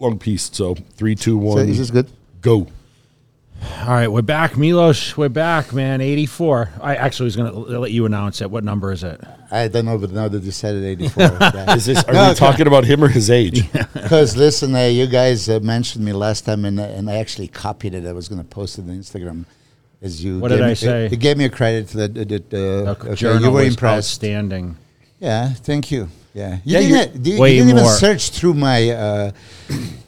long piece. So three, two, one, So is this good? go. All right, we're back, Milos. We're back, man. Eighty-four. I actually was gonna let you announce it. What number is it? I don't know, but now that you said it, 84. Is this? Are No, we talking about him or his age? Because listen, uh, you guys uh, mentioned me last time, and, uh, and I actually copied it. I was going to post it on Instagram. As you, What gave did I me- say? You gave me a credit that, that uh, The okay, journal you were was impressed. Outstanding. Yeah, thank you. Yeah, you Yeah, didn't, you, you didn't even search through my uh,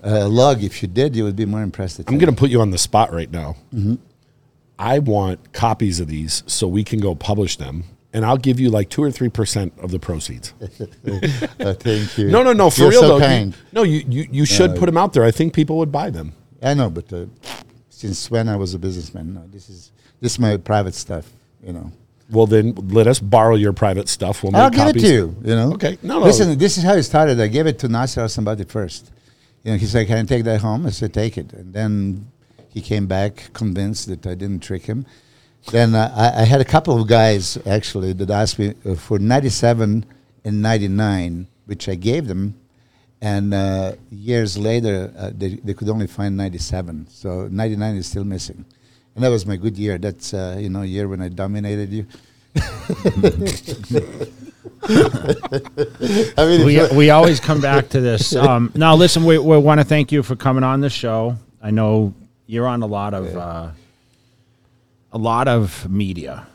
uh, log. If you did, you would be more impressed. I'm going to put you on the spot right now. Mm-hmm. I want copies of these so we can go publish them, and I'll give you like two or three percent of the proceeds. Uh, thank you. No, no, no, for You're real so though. you- no, you you, you should put them out there. I think people would buy them. I know, but uh, since when I was a businessman, no, this is this is my private stuff. You know, Well, then let us borrow your private stuff. We'll make I'll give it to you. You know. Okay. No, no. Listen, this is how it started. I gave it to Nasser or somebody first. You know, he said, "Can I take that home?" I said, "Take it." And then he came back convinced that I didn't trick him. Then uh, I, I had a couple of guys actually that asked me uh, for '97 and '99, which I gave them. And uh, years later, uh, they, they could only find '97, so '99 is still missing. And that was my good year. That's uh, you know year when I dominated you. I mean, we, we always come back to this. Um, now, listen, we, we want to thank you for coming on the show. I know you're on a lot of uh, a lot of media,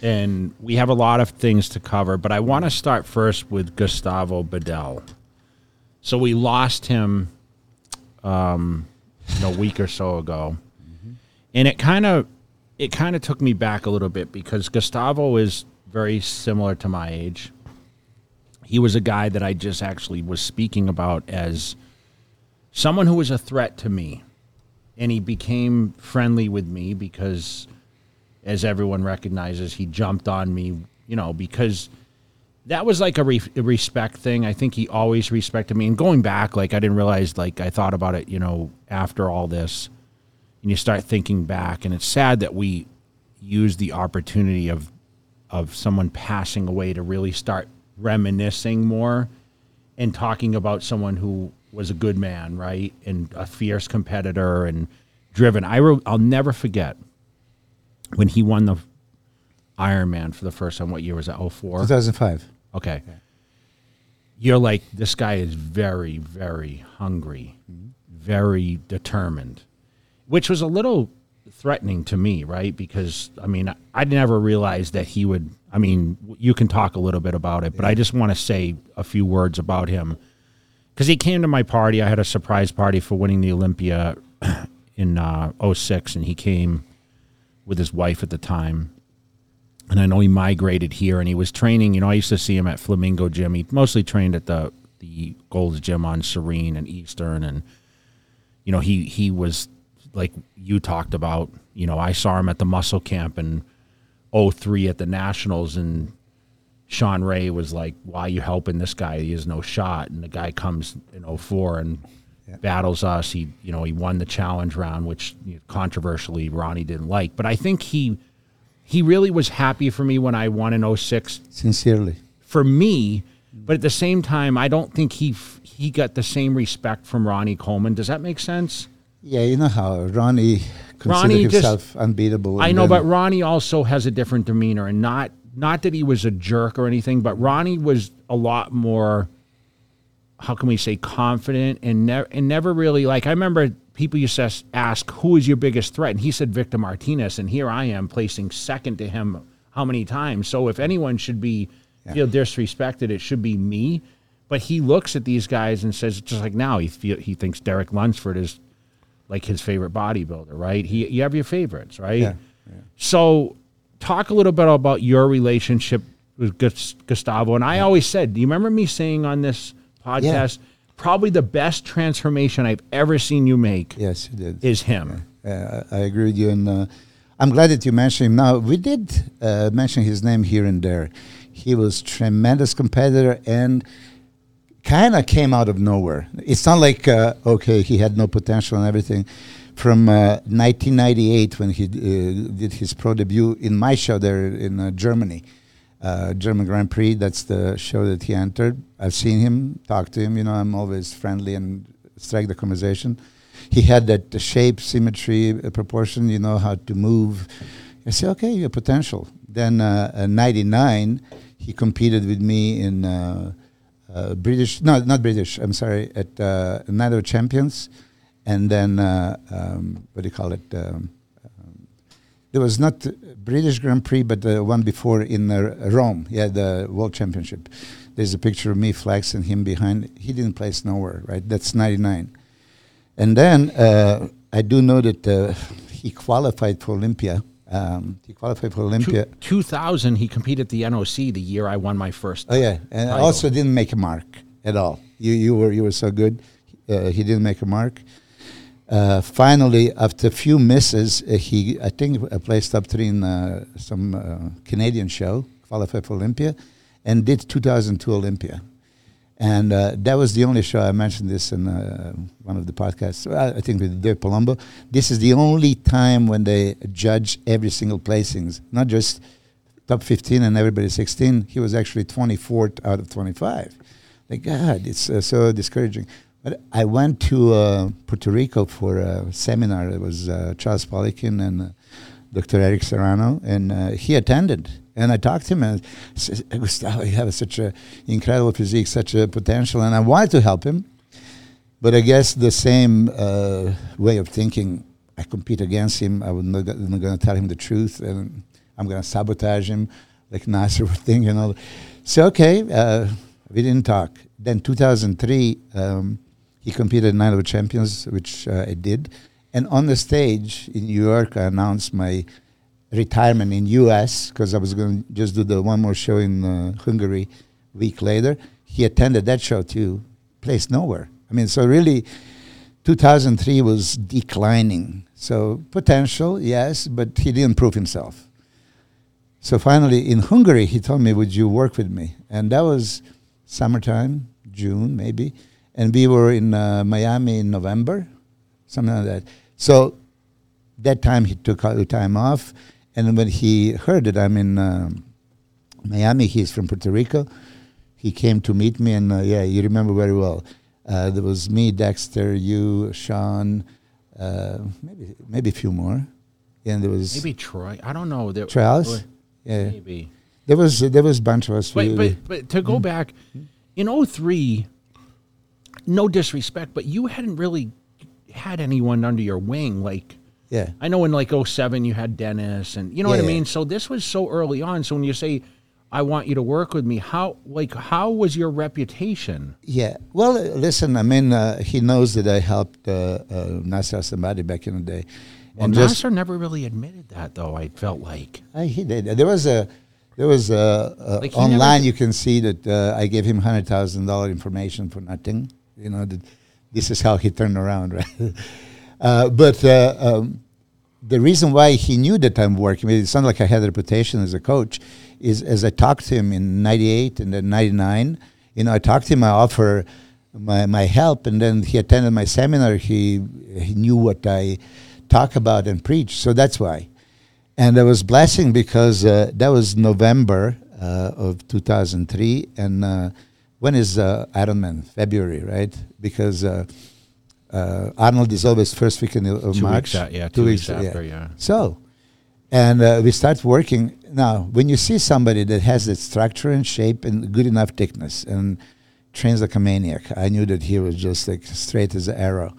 and we have a lot of things to cover. But I want to start first with Gustavo Badell. So we lost him, um, a week or so ago, and it kind of it kind of took me back a little bit because Gustavo is very similar to my age he was a guy that I just actually was speaking about as someone who was a threat to me. And he became friendly with me because, as everyone recognizes, he jumped on me, you know, because that was like a, re- a respect thing. I think he always respected me. And going back, like, I didn't realize, like, I thought about it, you know, after all this. And you start thinking back, and it's sad that we use the opportunity of of someone passing away to really start reminiscing more and talking about someone who was a good man, right? And a fierce competitor and driven. I re- I'll never forget when he won the Ironman for the first time. What year was that? 04? 2005. Okay. You're like, this guy is very, very hungry, mm-hmm. very determined, which was a little threatening to me, right? Because, I mean, I, never realized that he would. I mean, you can talk a little bit about it, but I just want to say a few words about him. Because he came to my party. I had a surprise party for winning the Olympia in uh, 06, and he came with his wife at the time and I know he migrated here and he was training. You know, I used to see him at Flamingo Gym. He mostly trained at the the Gold's Gym on Serene and Eastern, and you know, he he was like you talked about. You know, I saw him at the Muscle Camp in 03 at the Nationals, and Shawn Ray was like, "Why are you helping this guy? He has no shot." And the guy comes in 04 and battles us. He, you know, he won the challenge round, which controversially Ronnie didn't like. But I think he he really was happy for me when I won in 06 Sincerely. for me. But at the same time, I don't think he f- he got the same respect from Ronnie Coleman. Does that make sense? Yeah, you know how Ronnie considered Ronnie just- himself unbeatable. I know, then- but Ronnie also has a different demeanor, and not not that he was a jerk or anything, but Ronnie was a lot more. How can we say confident and never and never really like I remember people used to ask- who is your biggest threat, and he said Victor Martinez, and here I am placing second to him how many times. So if anyone should be feel disrespected, it should be me. But he looks at these guys and says, just like now, he feel, he thinks Derek Lunsford is like his favorite bodybuilder, right? He you have your favorites, right? Yeah, So, talk a little bit about your relationship with Gustavo. And I always said, do you remember me saying on this podcast, probably the best transformation I've ever seen you make yes, you did. is him. Uh, I agree with you, and uh, I'm glad that you mentioned him. Now we did uh, mention his name here and there. He was tremendous competitor and kind of came out of nowhere. It's not like uh, okay, he had no potential and everything. From uh, 1998, when he uh, did his pro debut in my show there in uh, Germany, uh, German Grand Prix. That's the show that he entered. I've seen him, talked to him. You know, I'm always friendly and strike the conversation. He had that shape, symmetry, proportion. You know how to move. I said, okay, you have potential. Then uh, '99, he competed with me in uh, uh, British, no, not British. I'm sorry, at uh, Night of Champions, and then uh, um, what do you call it? Um, um, there was not British Grand Prix, but the one before in uh, Rome. Yeah, the World Championship. There's a picture of me, Flex, and him behind. He didn't place nowhere, right? That's '99. And then uh, I do know that he qualified for Olympia. Um, he qualified for Olympia. Two, 2000, he competed at the NOC the year I won my first. Oh yeah, and Title. also didn't make a mark at all. You you were you were so good. Uh, he didn't make a mark. Uh, finally, after a few misses, uh, he I think uh, placed top three in uh, some uh, Canadian show, qualified for Olympia, and did 2002 Olympia. And uh, that was the only show I mentioned this in uh, one of the podcasts. I I think with Dave Palumbo. This is the only time when they judge every single placings, not just top 15 and everybody 16. He was actually 24th out of 25. Like God, it's uh, so discouraging. But I went to uh, Puerto Rico for a seminar. It was uh, Charles Poliquin and uh, Dr. Eric Serrano, and uh, he attended. And I talked to him and Gustavo, you have such an incredible physique, such a potential. And I wanted to help him. But I guess the same uh, way of thinking, I compete against him. I am not, not going to tell him the truth, and I'm going to sabotage him, like Nasser would think, you know. So okay, uh, we didn't talk. Then 2003, um, he competed in Night of Champions, which uh, I did, and on the stage in New York, I announced my retirement in U.S. because I was going to just do the one more show in uh, Hungary. Week later, he attended that show too. Placed nowhere. I mean, so really, 2003 was declining. So potential, yes, but he didn't prove himself. So finally, in Hungary, he told me, "Would you work with me?" And that was summertime, June maybe, and we were in uh, Miami in November, something like that. So that time he took time off, and when he heard that I'm in um, Miami, he's from Puerto Rico. He came to meet me, and uh, yeah, you remember very well. Uh, there was me, Dexter, you, Sean, uh, maybe maybe a few more, and there was Maybe Troy. I don't know. There, Charles. Yeah, Maybe. there was there was a bunch of us. But, we- but, but to Mm-hmm. go back, in 03, no disrespect, but you hadn't really had anyone under your wing. Like, yeah, I know in like 07 you had Dennis and you know what I Yeah. mean? So this was so early on. So when you say, I want you to work with me, how, like, how was your reputation? yeah. Well, uh, listen, I mean, uh, he knows that I helped uh, uh, Nasser Samadi back in the day, Well, Nasser never really admitted that, though. I felt like I, he did. There was a, there was a, a Like online. You can see that uh, I gave him hundred thousand dollar information for nothing. You know, that this is how he turned around, right? uh, but uh, um, the reason why he knew that I'm working, it's not like I had a reputation as a coach, is as I talked to him in '98 and then '99. You know, I talked to him. I offer my my help, and then he attended my seminar. He he knew what I talk about and preach, so that's why. And I was blessing because uh, that was November uh, of 2003, and uh, when is uh, Ironman? February, right? Because uh, Arnold is always first weekend of two March. weeks, out, yeah, two, weeks, after, yeah. So, and uh, we start working. Now, when you see somebody that has that structure and shape and good enough thickness and trains like a maniac, I knew that he was just like straight as an arrow.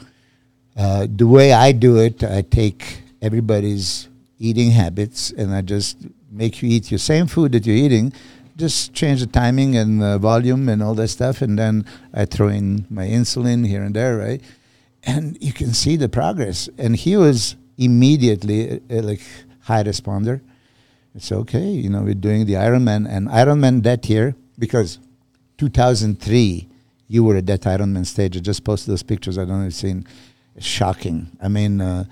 Uh, the way I do it, I take everybody's eating habits and I just make you eat your same food that you're eating, just change the timing and uh, volume and all that stuff, and then I throw in my insulin here and there, right? And you can see the progress. And he was immediately uh, like high responder. It's okay, you know, we're doing the Ironman and Ironman that year because 2003 you were at that Ironman stage. I just posted those pictures. I don't know if you've seen. It's shocking. I mean, uh,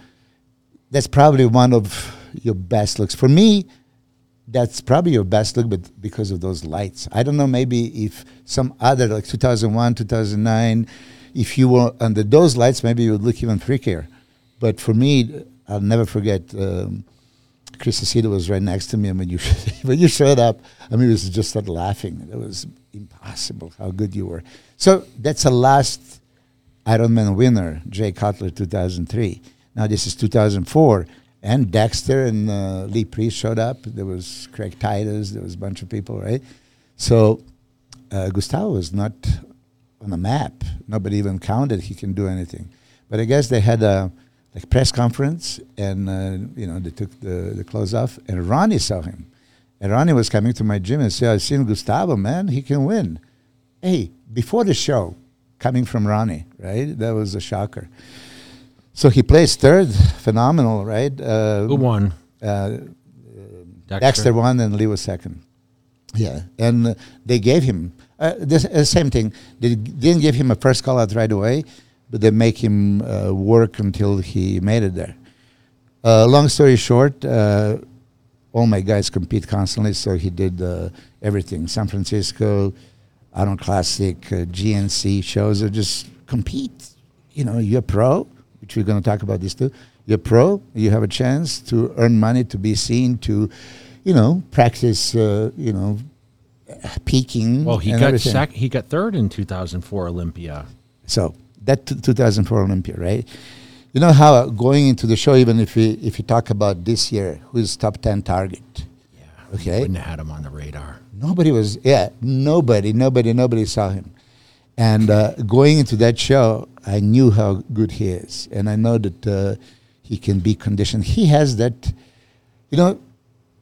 that's probably one of your best looks. For me, that's probably your best look, but because of those lights. I don't know, maybe if some other, like 2001, 2009, if you were under those lights, maybe you would look even freakier. But for me, I'll never forget. Um, Chris Aceto was right next to me, and when you when you showed up, I mean, it was just started laughing. It was impossible how good you were. So that's the last Ironman winner, Jay Cutler, 2003. Now this is 2004, and Dexter and uh, Lee Priest showed up. There was Craig Titus. There was a bunch of people, right? So uh, Gustavo was not on the map. Nobody even counted he can do anything. But I guess they had a like press conference, and uh, you know they took the, the clothes off, and Ronnie saw him, and Ronnie was coming to my gym and said, "I've seen Gustavo, man. He can win." Hey, before the show, coming from Ronnie, right? That was a shocker. So he placed third, phenomenal, right? Uh, Who won? uh, Dexter won and Lee was second. Yeah, and uh, they gave him uh, the uh, same thing. They didn't give him a first call out right away, but they make him uh, work until he made it there. Uh, long story short, uh, all my guys compete constantly, so he did uh, everything. San Francisco, Arnold Classic, GNC shows, or just compete. You know, you're pro, which we're going to talk about this too. You're pro, you have a chance to earn money, to be seen, to, you know, practice, you know, peaking. Well, he got sec- He got third in 2004 Olympia. So that t- 2004 Olympia, right? You know how going into the show, even if we if you talk about this year, who's top 10 target? Yeah. Okay. Wouldn't have had him on the radar. Nobody was, yeah, nobody, nobody, nobody saw him. And uh, going into that show, I knew how good he is, and I know that uh, he can be conditioned. He has that, you know,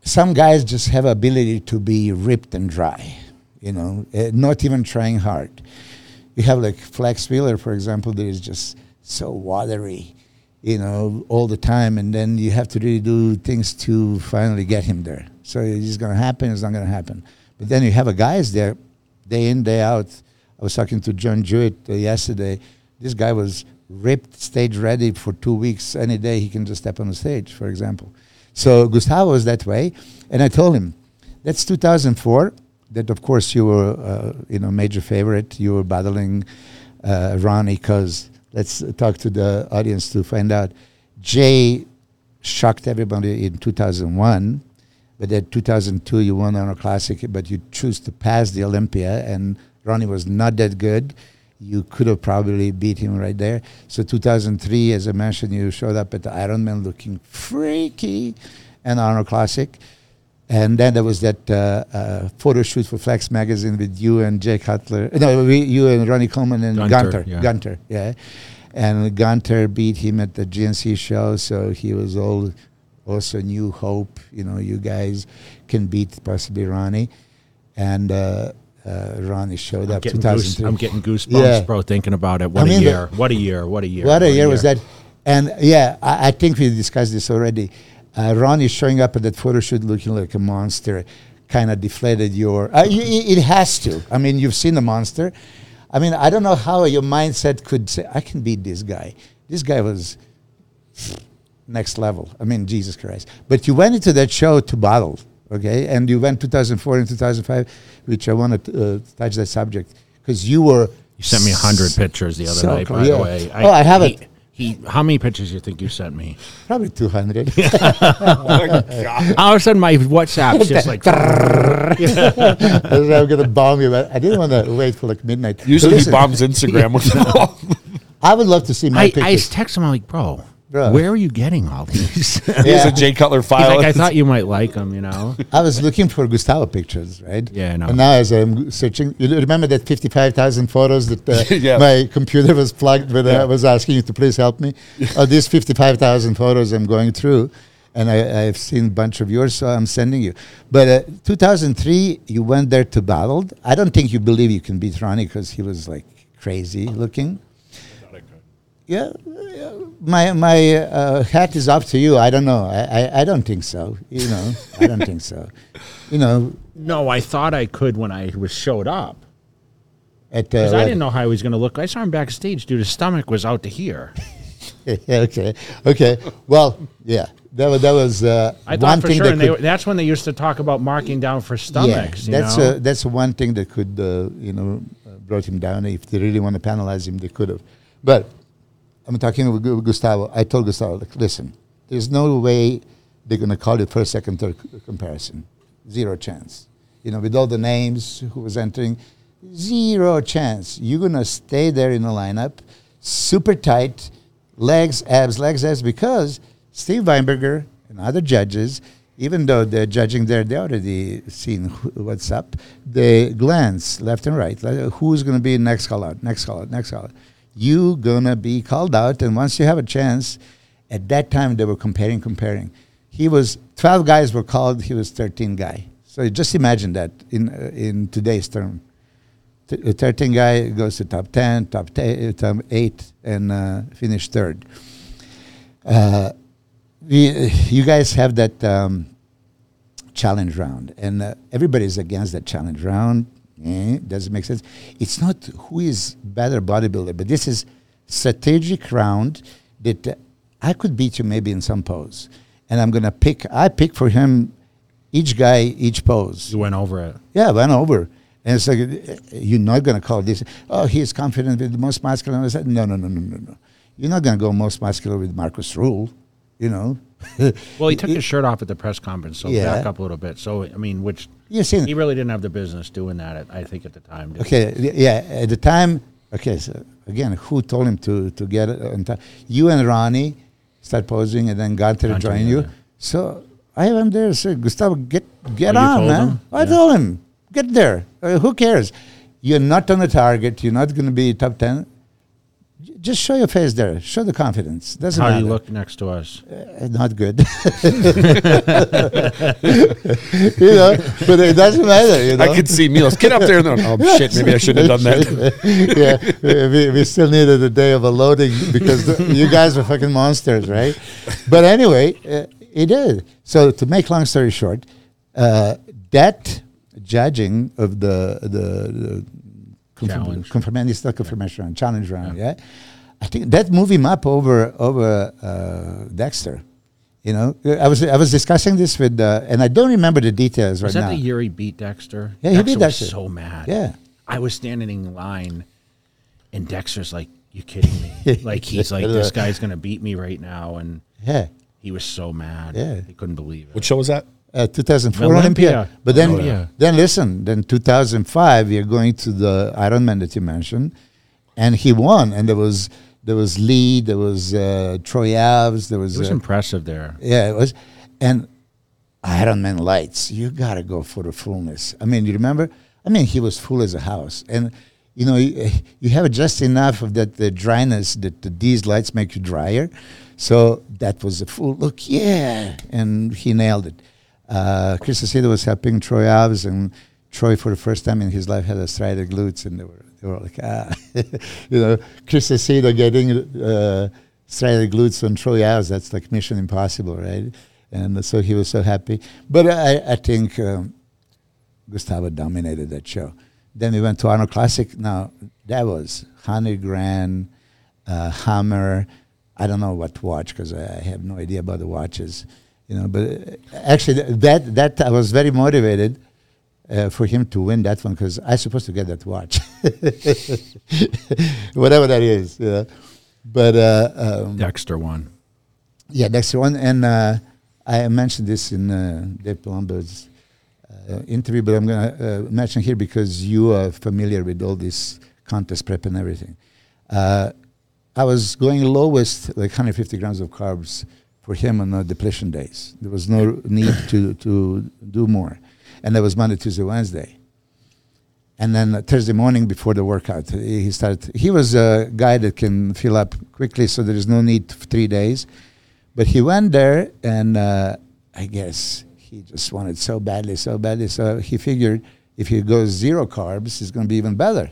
some guys just have ability to be ripped and dry, you know, uh, not even trying hard. You have like Flex Wheeler, for example, that is just so watery, you know, all the time, and then you have to really do things to finally get him there. So it's going to happen. It's not going to happen. But then you have a guys there, day in day out. I was talking to John Jewett uh, yesterday. This guy was ripped, stage ready for two weeks. Any day he can just step on the stage, for example. So Gustavo was that way, and I told him, "That's 2004. That of course you were, uh, you know, major favorite. You were battling uh, Ronnie because let's talk to the audience to find out. Jay shocked everybody in 2001, but then 2002 you won on a classic, but you choose to pass the Olympia, and Ronnie was not that good. You could have probably beat him right there. So 2003, as I mentioned, you showed up at the Ironman looking freaky, and Arnold Classic. And then there was that uh, uh, photo shoot for Flex magazine with you and Jay Cutler. No, we, you and Ronnie Coleman and Gunter, Gunter. yeah. Gunter, yeah. And Gunter beat him at the GNC show, so he was all also new hope. You know, you guys can beat possibly Ronnie. And uh, uh, Ronnie showed I'm up getting, goose, 2003. I'm getting goosebumps, Yeah. bro, thinking about it. What I mean, a the- year. what a year. What a year. What a year was that? And yeah, I, I think we discussed this already. Uh, Ronnie showing up at that photo shoot looking like a monster kind of deflated your. Uh, it has to. I mean, you've seen the monster. I mean, I don't know how your mindset could say, I can beat this guy. This guy was next level. I mean, Jesus Christ. But you went into that show to battle, okay? And you went 2004 and 2005, which I want to uh, touch that subject because you were. You sent me a hundred pictures the other So night, by yeah. the way. Oh, I have he, it. He, how many pictures do you think you sent me? Probably 200. All of a sudden, my WhatsApp's just like. I'm gonna bomb you, but I didn't want to wait for like midnight. Usually But he listen, bombs Instagram with them. I would love to see my I, I pictures. text him, I'm like, bro, Bro. where are you getting all these? He's Here's Yeah. a Jay Cutler file. like, I thought you might like them, you know? I was looking for Gustavo pictures, right? Yeah, I know. And now as I'm searching, you remember that 55,000 photos that uh, Yeah. my computer was plugged with? Yeah. I was asking you to please help me. uh, these 55,000 photos I'm going through, and I, I've seen a bunch of yours, so I'm sending you. But uh, 2003, you went there to battle. I don't think you believe you can beat Ronnie because he was like crazy looking. Yeah, yeah, my my uh, hat is off to you. I don't know. I, I, I don't think so. You know, I don't think so. You know, No, I thought I could when I was showed up. at uh, Because I didn't know how he was going to look. I saw him backstage, dude. His stomach was out to here. yeah, okay, okay. Well, yeah, that was that was uh, I one thought for thing sure. that And they, that's when they used to talk about marking down for yeah, stomachs. you that's know? uh, that's one thing that could uh, you know uh, brought him down. If they really want to penalize him, they could have. But I'm talking with Gustavo. I told Gustavo, like, listen, there's no way they're going to call it first, second, third comparison. Zero chance. You know, with all the names who was entering, zero chance. You're going to stay there in the lineup. super tight, legs, abs, legs, abs, because Steve Weinberger and other judges, even though they're judging there, they already seen wh- what's up. They glance left and right. Who's going to be next call out? Next call out? Next call out? You gonna be called out, and once you have a chance, at that time they were comparing, comparing. He was twelve guys were called. He was thirteen guy. So just imagine that in uh, in today's term. A 13 guy goes to top 10, top, uh, top 8, and uh, finish third. Uh, we, you guys have that um, challenge round, and uh, everybody's against that challenge round. Eh, doesn't make sense. It's not who is better bodybuilder, but this is strategic round that uh, I could beat you maybe in some pose, and I'm gonna pick. I pick for him each guy each pose. You went over it. Yeah, I went over. And it's like, uh, you're not going to call this, oh, he's confident with the most muscular. I said, no, no, no, no, no, no. You're not going to go most muscular with Markus Ruhl, you know. Well, he took his shirt off at the press conference, so Yeah. back up a little bit. So, I mean, which You he really didn't have the business doing that. At, I think at the time. did he? okay, yeah, at the time, okay, so again, who told him to, to get it on time? You and Ronnie start posing, and then Gunter Gunter, join you. yeah. So I went there and said, Gustavo, get, get Oh, on, man. him? I Yeah. told him, get there. Uh, who cares? You're not on the target. You're not going to be top 10. J- Just show your face there. Show the confidence. Doesn't How matter. you look next to us? Uh, not good. you know, but it doesn't matter. You know, I could see Milos. Get up there. And then, oh, shit. Maybe I shouldn't have done that. yeah, we, we still needed a day of a loading because the, you guys are fucking monsters, right? But anyway, uh, it did. So to make long story short, uh, that judging of the the, the confirm, Challenge. confirmation, it's not confirmation round, challenge round, yeah. I think that moved him up over over uh, Dexter. You know, I was I was discussing this with, uh, and I don't remember the details right? now. Was that now. the year he beat Dexter? Yeah, he Dexter beat was Dexter. so mad. Yeah. I was standing in line, and Dexter's like, "You kidding me?" like he's like, "This guy's gonna beat me right now," and yeah. he was so mad. Yeah. he couldn't believe it. What show was that? Uh, 2004 Olympia. Olympia. But then, Olympia. then listen. Then 2005, you're going to the Ironman that you mentioned, and he won. And there was there was Lee, there was uh, Troy Alves, there was, it was uh, impressive there. yeah, it was, and Ironman lights. You gotta go for the fullness. I mean, you remember? I mean, he was full as a house, and you know, you, you have just enough of that the dryness that the, these lights make you drier. So that was a full look, yeah, and he nailed it. Uh, Chris Aceto was helping Troy Alves, and Troy, for the first time in his life, had a striated glutes, and they were they were like, ah, you know, Chris Aceto getting uh, striated glutes on Troy Alves, that's like mission impossible, right? And so he was so happy. But I, I think um, Gustavo dominated that show. Then we went to Arnold Classic. Now that was hundred grand, uh, Hammer. I don't know what watch because I, I have no idea about the watches, you know. But uh, actually, that that I was very motivated uh, for him to win that one because I supposed to get that watch, whatever that is. You know. But uh, um, Dexter won. yeah, the one. And uh, I mentioned this in uh, Dave Palumbo's uh, interview, but I'm going to uh, mention here because you are familiar with all this contest prep and everything. Uh, I was going lowest, like 150 grams of carbs for him on the depletion days. There was no need to, to do more. And that was Monday, Tuesday, Wednesday. And then uh, Thursday morning before the workout, he he started. He was a guy that can fill up quickly, so there is no need for three days. But he went there, and uh, I guess he just wanted so badly, so badly. So he figured if he goes zero carbs, it's going to be even better.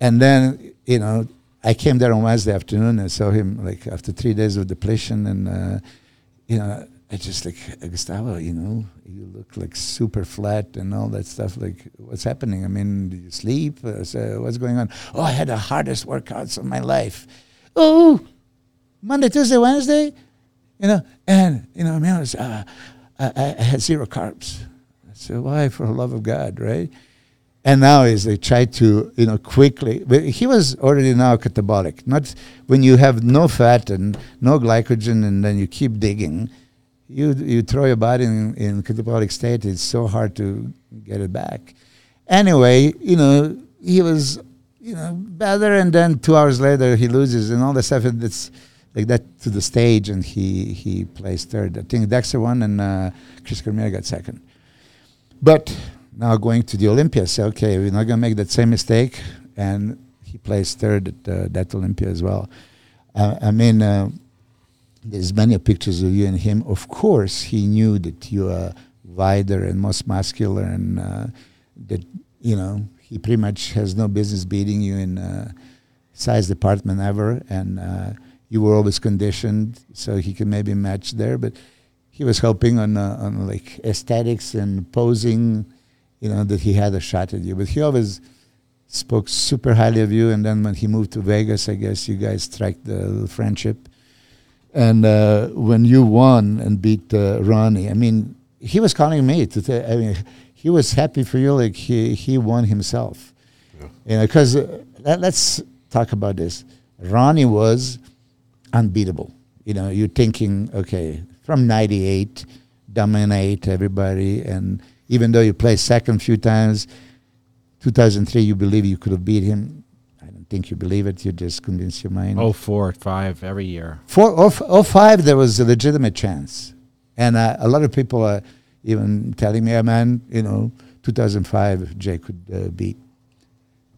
And then, you know, I came there on Wednesday afternoon and saw him like after three days of depletion, and uh, you know, I just like Gustavo, you know, you look like super flat and all that stuff. Like, what's happening? I mean, do you sleep? Uh, so what's going on? Oh, I had the hardest workouts of my life. Oh, Monday, Tuesday, Wednesday, you know, and you know, I mean, I, was, uh, I, I had zero carbs. I said, why? For the love of God, right? And now is they try to, you know, quickly. But he was already now catabolic. Not when you have no fat and no glycogen, and then you keep digging. You you throw your body in, in catabolic state. It's so hard to get it back. Anyway, you know, he was you know, better. And then two hours later, he loses, and all the stuff. And it's like that to the stage, and he he plays third. I think Dexter won, and uh, Chris Cormier got second. But now going to the Olympia, say, okay, we're not gonna make that same mistake, and he plays third at uh, that Olympia as well. Uh, I mean, uh, there's many pictures of you and him. Of course, he knew that you are wider and most muscular, and uh, that you know he pretty much has no business beating you in uh, size department ever, and uh, you were always conditioned, so he could maybe match there. But he was helping on on like aesthetics and posing, you know, that he had a shot at you. But he always spoke super highly of you. And then when he moved to Vegas, I guess you guys struck the friendship. And uh, when you won and beat uh, Ronnie, I mean, he was calling me to. T- I mean, he was happy for you, like he he won himself. Yeah. You know, because uh, let, let's talk about this. Ronnie was unbeatable. You know, you're thinking, okay, from '98, dominate everybody, and even though you play second few times, 2003, you believe you could have beat him. I don't think you believe it. You just convince your mind. Oh, four, five every year. Four, oh, f- oh, five, there was a legitimate chance. And uh, a lot of people are even telling me, oh, man, you know, 2005, Jay could uh, beat.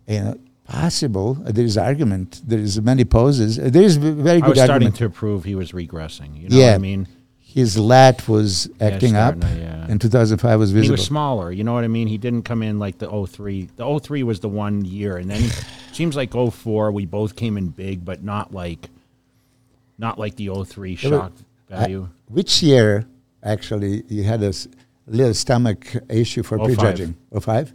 You know, possible. Uh, there is argument. There is many poses. Uh, there is very I good was starting argument. to prove he was regressing. You know Yeah. what I mean? His lat was Yeah, acting up, starting to- yeah. and 2005 was visible. He was smaller. You know what I mean? He didn't come in like the 03. The 03 was the one year, and then seems like 04 we both came in big, but not like, not like the 03 Yeah, but shock value. Which year, actually, you had a little stomach issue for 05. prejudging? 05?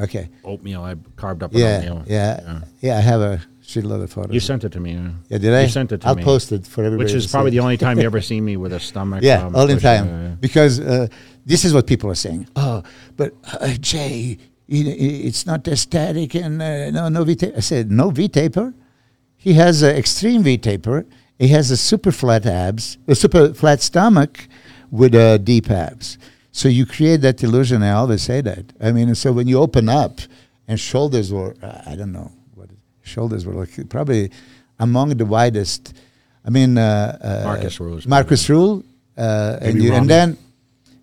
Okay. oatmeal. I carved up an Yeah, oatmeal. yeah, yeah, I have a shitload of photos. You sent it to me. Yeah, yeah, did I? You sent it to I'll me. post it for everybody. Which is probably see. the only time you ever seen me with a stomach. Yeah, um, all the time. yeah. Because uh, this is what people are saying. Oh, but uh, Jay, it's not aesthetic and uh, no, no V taper. I said, no V taper. He has an extreme V taper. He has a super flat abs, a super flat stomach with uh, deep abs. So you create that illusion. I always say that. I mean, so when you open up and shoulders were, uh, I don't know shoulders were like, probably among the widest. I mean, uh, uh, Markus Ruhl Markus Ruhl, uh, and, you, and then,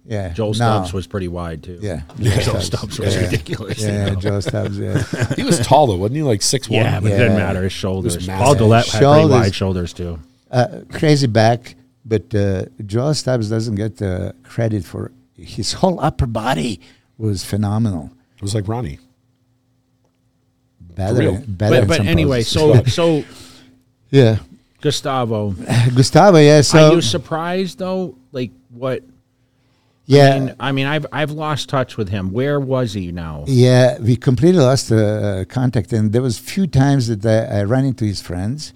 yeah, Joel no. Was pretty wide too. yeah, Joel Stubbs was yeah. ridiculous. Yeah, you know? Joe Stubbs, yeah. He was tall though, wasn't he? Like six one. Yeah, but it didn't matter. His shoulders. Paul massive. Dillett had pretty wide shoulders too. uh, crazy back, but uh, Joe Stubbs doesn't get the credit for his whole upper body was phenomenal. It was like Ronnie. Better, real. better. But, but anyway, so so yeah, Gustavo, Gustavo, yeah. So are you surprised though? Like what? yeah, I mean, I mean, I've I've lost touch with him. Where was he now? Yeah, we completely lost uh, contact, and there was few times that I, I ran into his friends,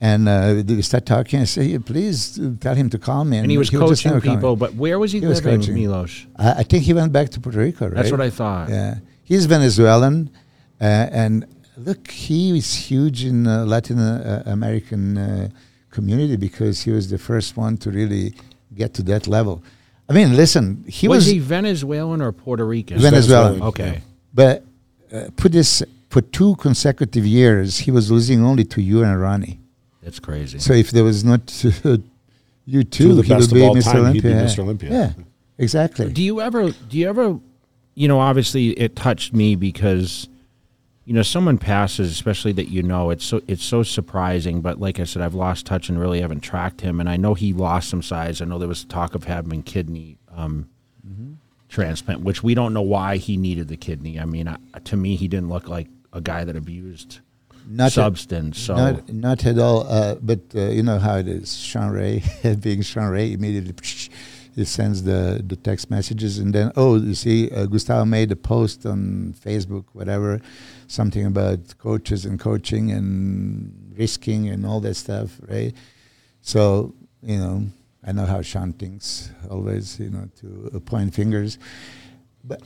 and uh, we start talking. I say, "Hey, "Please tell him to call me." And he was just coaching never call me. people, but where was he, He living, coaching. Milos? I, I think he went back to Puerto Rico. Right? That's what I thought. Yeah, he's Venezuelan, uh, and look, he is huge in uh, Latin uh, American uh, community because he was the first one to really get to that level. I mean, listen, he was, was, he Venezuelan or Puerto Rican? Venezuelan. Venezuelan. Okay. But uh, put this for two consecutive years, he was losing only to you and Ronnie. That's crazy. So if there was not uh, you Two two, of the he would be all Mr. time, he'd be Olympia. Mr. Olympia. Yeah, exactly. Do you ever? Do you ever? You know, obviously, it touched me because, you know, someone passes, especially that you know. It's so it's so surprising. But like I said, I've lost touch and really haven't tracked him. And I know he lost some size. I know there was talk of having kidney um, transplant, which we don't know why he needed the kidney. I mean, I, to me, he didn't look like a guy that abused Not at- substance. so Not, not at all. Uh, but uh, you know how it is. Shawn Ray, being Shawn Ray, immediately he sends the, the text messages, and then oh, you see, uh, Gustavo made a post on Facebook, whatever, something about coaches and coaching and risking and all that stuff, right? So you know, I know how Shawn thinks always, you know, to uh, point fingers, but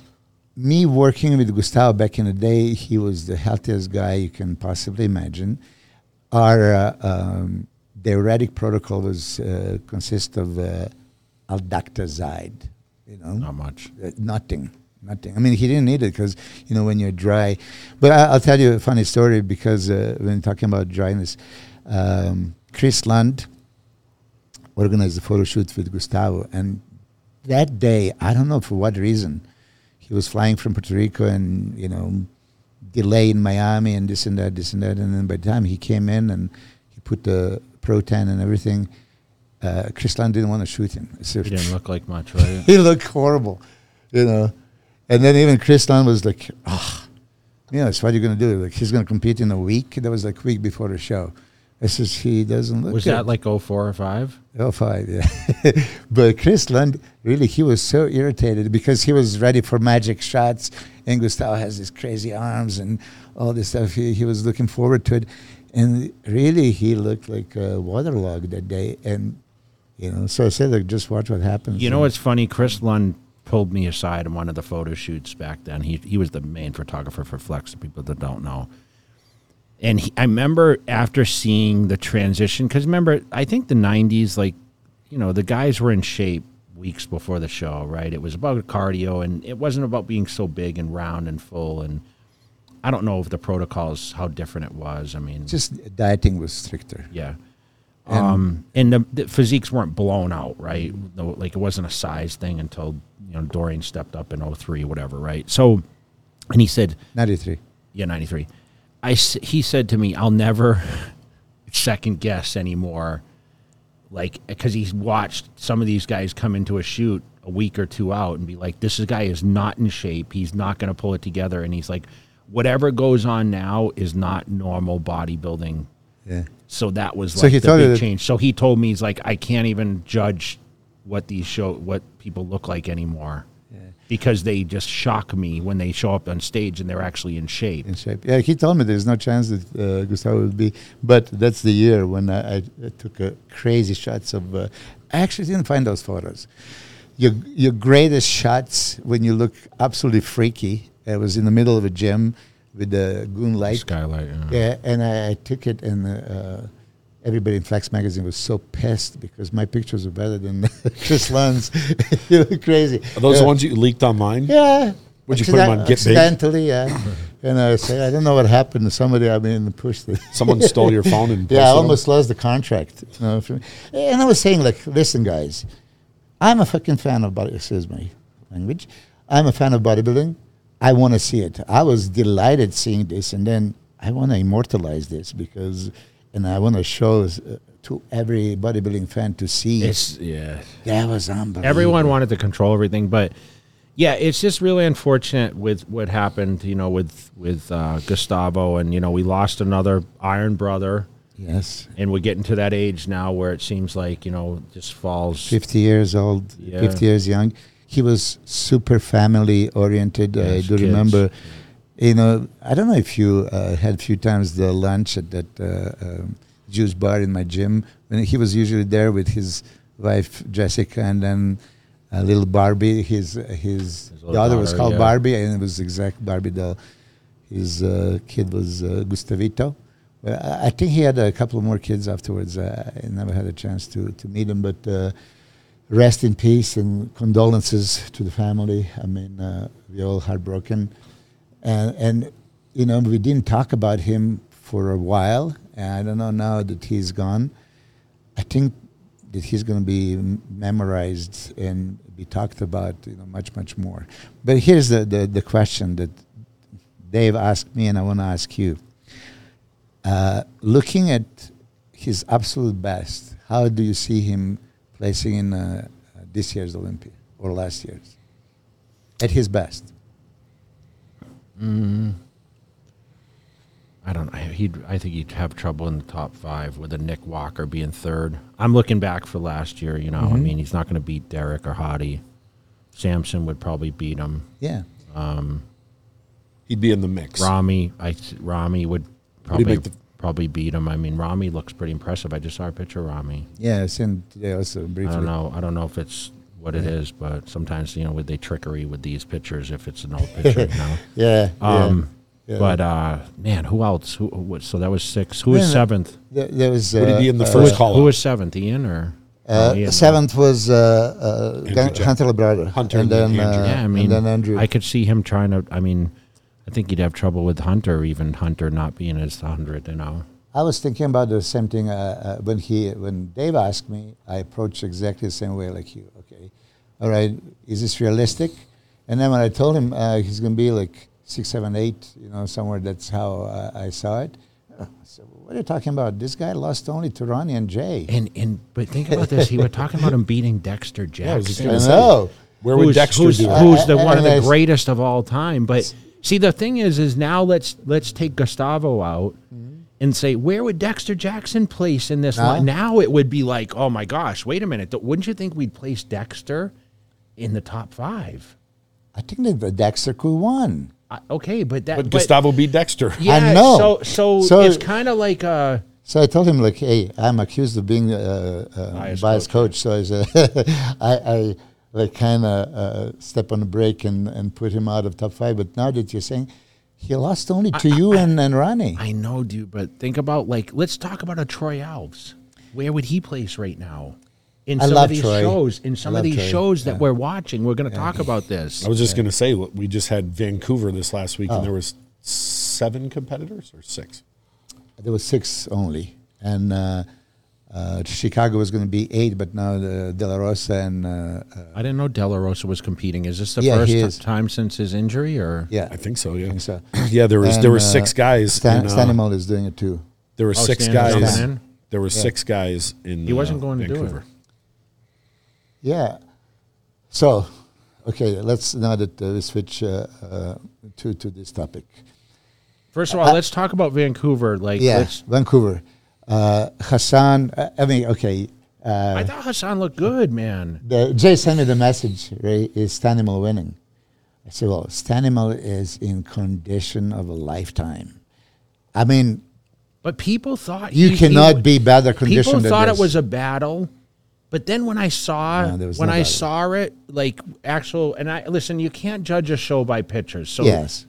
me working with Gustavo back in the day, he was the healthiest guy you can possibly imagine. Our uh, um, diuretic protocol was uh, of uh, aldactazide, you know, not much. uh, nothing, nothing. I mean, he didn't need it because you know when you're dry. But I, I'll tell you a funny story because uh, when talking about dryness, um, Chris Lund organized a photo shoot with Gustavo, and that day, I don't know for what reason, he was flying from Puerto Rico and you know delay in Miami and this and that, this and that, and then by the time he came in and he put the pro tan and everything, uh, Chris Lund didn't want to shoot him. He didn't look like much, right? he looked horrible, you know. And then even Chris Lund was like, "Ah, you know, so what are you going to do? Like he's going to compete in a week." That was like a week before the show. I says he doesn't look. Was good. that like 04 or 5? 05, yeah. but Chris Lund, really, he was so irritated because he was ready for magic shots, and Gustavo has these crazy arms and all this stuff. He, he was looking forward to it, and really, he looked like a waterlogged that day. And you know, so I said, like, just watch what happens. You know what's funny? Chris Lund pulled me aside in one of the photo shoots back then. He he was the main photographer for Flex. For people that don't know, and he, I remember after seeing the transition because remember I think the '90s like you know the guys were in shape weeks before the show, right? It was about cardio and it wasn't about being so big and round and full and. I don't know if the protocols how different it was. I mean, just dieting was stricter. yeah. And- um, and the, the physiques weren't blown out, right? No, like it wasn't a size thing until you know Dorian stepped up in 03, whatever, right? So, and he said, 93. yeah, 93. I, he said to me, I'll never second guess anymore. Like, because he's watched some of these guys come into a shoot a week or two out and be like, this guy is not in shape. He's not going to pull it together. And he's like, whatever goes on now is not normal bodybuilding Yeah. So that was So like he the told you big that- change. So he told me he's like, I can't even judge what these show what people look like anymore. Because they just shock me when they show up on stage and they're actually in shape. in shape. Yeah, he told me there's no chance that uh, Gustavo would be, but that's the year when I, I, I took uh, crazy shots of. Uh, I actually didn't find those photos. Your your greatest shots when you look absolutely freaky. It was in the middle of a gym with the goon light. Skylight. Yeah, and I, I took it, and uh, everybody in Flex magazine was so pissed because my pictures were better than Chris Lund's. you look crazy. Are those yeah. the ones you leaked online? Yeah. Would you put 'em on Get Big? Accidentally, yeah. and I say, I don't know what happened to somebody. I mean, pushed it. Someone stole your phone and yeah, I posted 'em? almost lost the contract. You know, for- and I was saying, like, listen, guys, I'm a fucking fan of body. Excuse my language. I'm a fan of bodybuilding. I want to see it. I was delighted seeing this, and then I want to immortalize this because, and I want to show uh, to every bodybuilding fan to see. It's yeah. that was unbelievable. Everyone wanted to control everything, but yeah, it's just really unfortunate with what happened, you know, with with uh, Gustavo, and you know, we lost another Iron Brother, Yes. and we're getting to that age now where it seems like you know just falls. 50 years old, Yeah. 50 years young. He was super family oriented. I do kids. remember, you know, I don't know if you uh, had a few times the lunch at that uh, um, juice bar in my gym. When he was usually there with his wife Jessica and then a little Barbie. His his, His little daughter was called yeah. Barbie, and it was exact Barbie doll. His uh, kid was uh, Gustavito. Well, I think he had a couple more kids afterwards. I never had a chance to, to meet him, but uh, rest in peace and condolences to the family. I mean, uh, we're all heartbroken. And, and, you know, we didn't talk about him for a while. And I don't know now that he's gone. I think that he's going to be memorized and be talked about, you know, much, much more. But here's the, the, the question that Dave asked me, and I want to ask you. Uh, looking at his absolute best, how do you see him placing in uh, uh, this year's Olympia or last year's? At his best. I don't know. He'd. I think he'd have trouble in the top five with a Nick Walker being third. I'm looking back for last year. You know, I Mhm. mean, he's not going to beat Derek or Hadi. Samson would probably beat him. Yeah. Um, He'd be in the mix. Rami, I Rami would probably make the- probably beat him. I mean, Rami looks pretty impressive. I just saw a picture of Rami. Yeah, I seen today also briefly. I don't know. I don't know if it's what it Yeah. is, but sometimes you know with they trickery with these pictures if it's an old picture. you know. Yeah. Um, yeah. but uh, man, who else? Who? What, so that was six. Who was Yeah, seventh? there, there was. Would he uh, be in the uh, first who, call who was seventh? Ian or Uh, yeah, seventh was uh, uh, Hunter Labrada. Hunter and and then Andrew. uh, Yeah, I mean, and then Andrew. I could see him trying to. I mean, I think he'd have trouble with Hunter, even Hunter not being his hundred. You know. I was thinking about the same thing uh, uh, when he when Dave asked me. I approached exactly the same way like you. Okay, all right, is this realistic? And then when I told him uh, he's going to be like six, seven, eight, you know, somewhere. That's how uh, I saw it. So what are you talking about? This guy lost only to Ronnie and Jay. And and but think about this. He was talking about him beating Dexter I was just Jackson. gonna I say, know. Where would Dexter who's, do? it? who's the Uh, one of the anyways. greatest of all time. But see, the thing is, is now let's let's take Gustavo out and say where would Dexter Jackson place in this Now? line? Now it would be like, oh my gosh, wait a minute, wouldn't you think we'd place Dexter in the top five? I think that the Dexter could won. Uh, okay, but that But Gustavo beat Dexter. yeah, I know. So so, So- it's kind of like uh So I told him like, "Hey, I'm accused of being a, a Biased biased, coach, coach. So I said, I, I like kind of uh, step on the brake and, and put him out of top five. But now that you're saying he lost only to you and, and Ronnie, I know, dude, but think about like let's talk about a Troy Alves. Where would he place right now? In I some love of these Troy. shows, in some of these Troy, shows that yeah. we're watching, we're going to talk about this. I was just going to say we just had Vancouver this last week, Oh. and there was seven competitors or six. there was six only, and uh, uh, Chicago was going to be eight, but now the De La Rosa and uh, uh, I didn't know De La Rosa was competing. Is this the Yeah, first he time since his injury, or yeah, I think so. Yeah. think so. Yeah, there was there were uh, six guys. Stan, in, uh, Stanimal is doing it too. there were Oh, six Stan guys. coming in? There were six guys in. He wasn't uh, going to do it. Yeah. So, okay, let's now that uh, we switch uh, uh, to to this topic. first of all, let's talk about Vancouver. Like, Yeah, Vancouver. Uh, Hassan. Uh, I mean, okay. Uh, I thought Hassan looked good, man. the, Jay sent me the message. Right, is Stanimal winning? I said, well, Stanimal is in condition of a lifetime. I mean, But people thought you he- he cannot w- be better condition. People thought it was a battle, but then when I saw No, when no I battle. saw it, like actual, and I listen, you can't judge a show by pictures. So yes.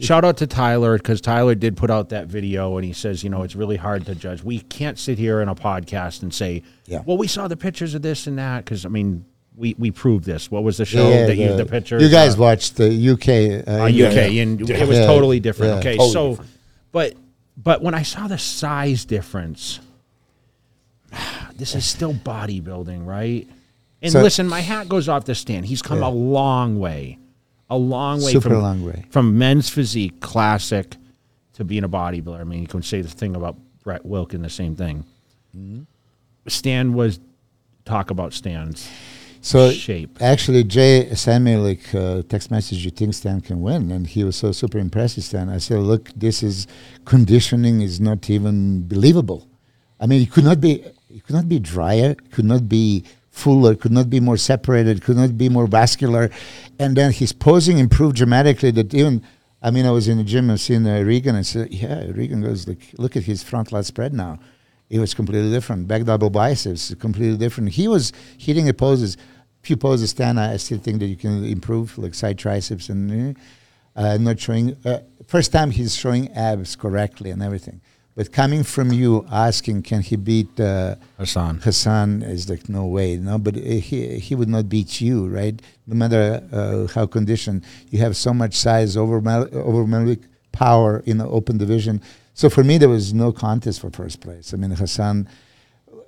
Shout out to Tyler because Tyler did put out that video and he says, you know, it's really hard to judge. We can't sit here in a podcast and say, Yeah. well, we saw the pictures of this and that because I mean, we we proved this. What was the show that you the- pictures? You guys uh, watched the UK. Uh, uh, UK, and it was Yeah. totally different. Yeah. okay, Totally so, but but when I saw the size difference, this is still bodybuilding, right? And So- listen, my hat goes off the stand. He's come a long way, a long way Super from long way. from men's physique classic to being a bodybuilder. I mean, you can say the thing about Brett Wilkin, the same thing. Mm-hmm. Stan was talk about Stan's So shape. actually, Jay sent me like uh, text message. You think Stan can win? And he was so super impressed. with Stan. I said, look, this is conditioning is not even believable. I mean, it could not be. It could not be drier. It could not be fuller. Could not be more separated. Could not be more vascular. And then his posing improved dramatically. That even. I mean, I was in the gym and seeing uh, Regan and said, "Yeah, Regan goes like, look at his front lat spread now. It was completely different. Back double biceps, completely different. He was hitting the poses, few poses. Stan, I still think that you can improve, like side triceps and uh, not showing. Uh, first time he's showing abs correctly and everything. But coming from you asking, can he beat uh, Hassan. Hassan is like no way, no. But uh, he he would not beat you, right? No matter uh, how conditioned, you have so much size, overwhelming overwhelming power in the open division. So for me, there was no contest for first place. I mean, Hassan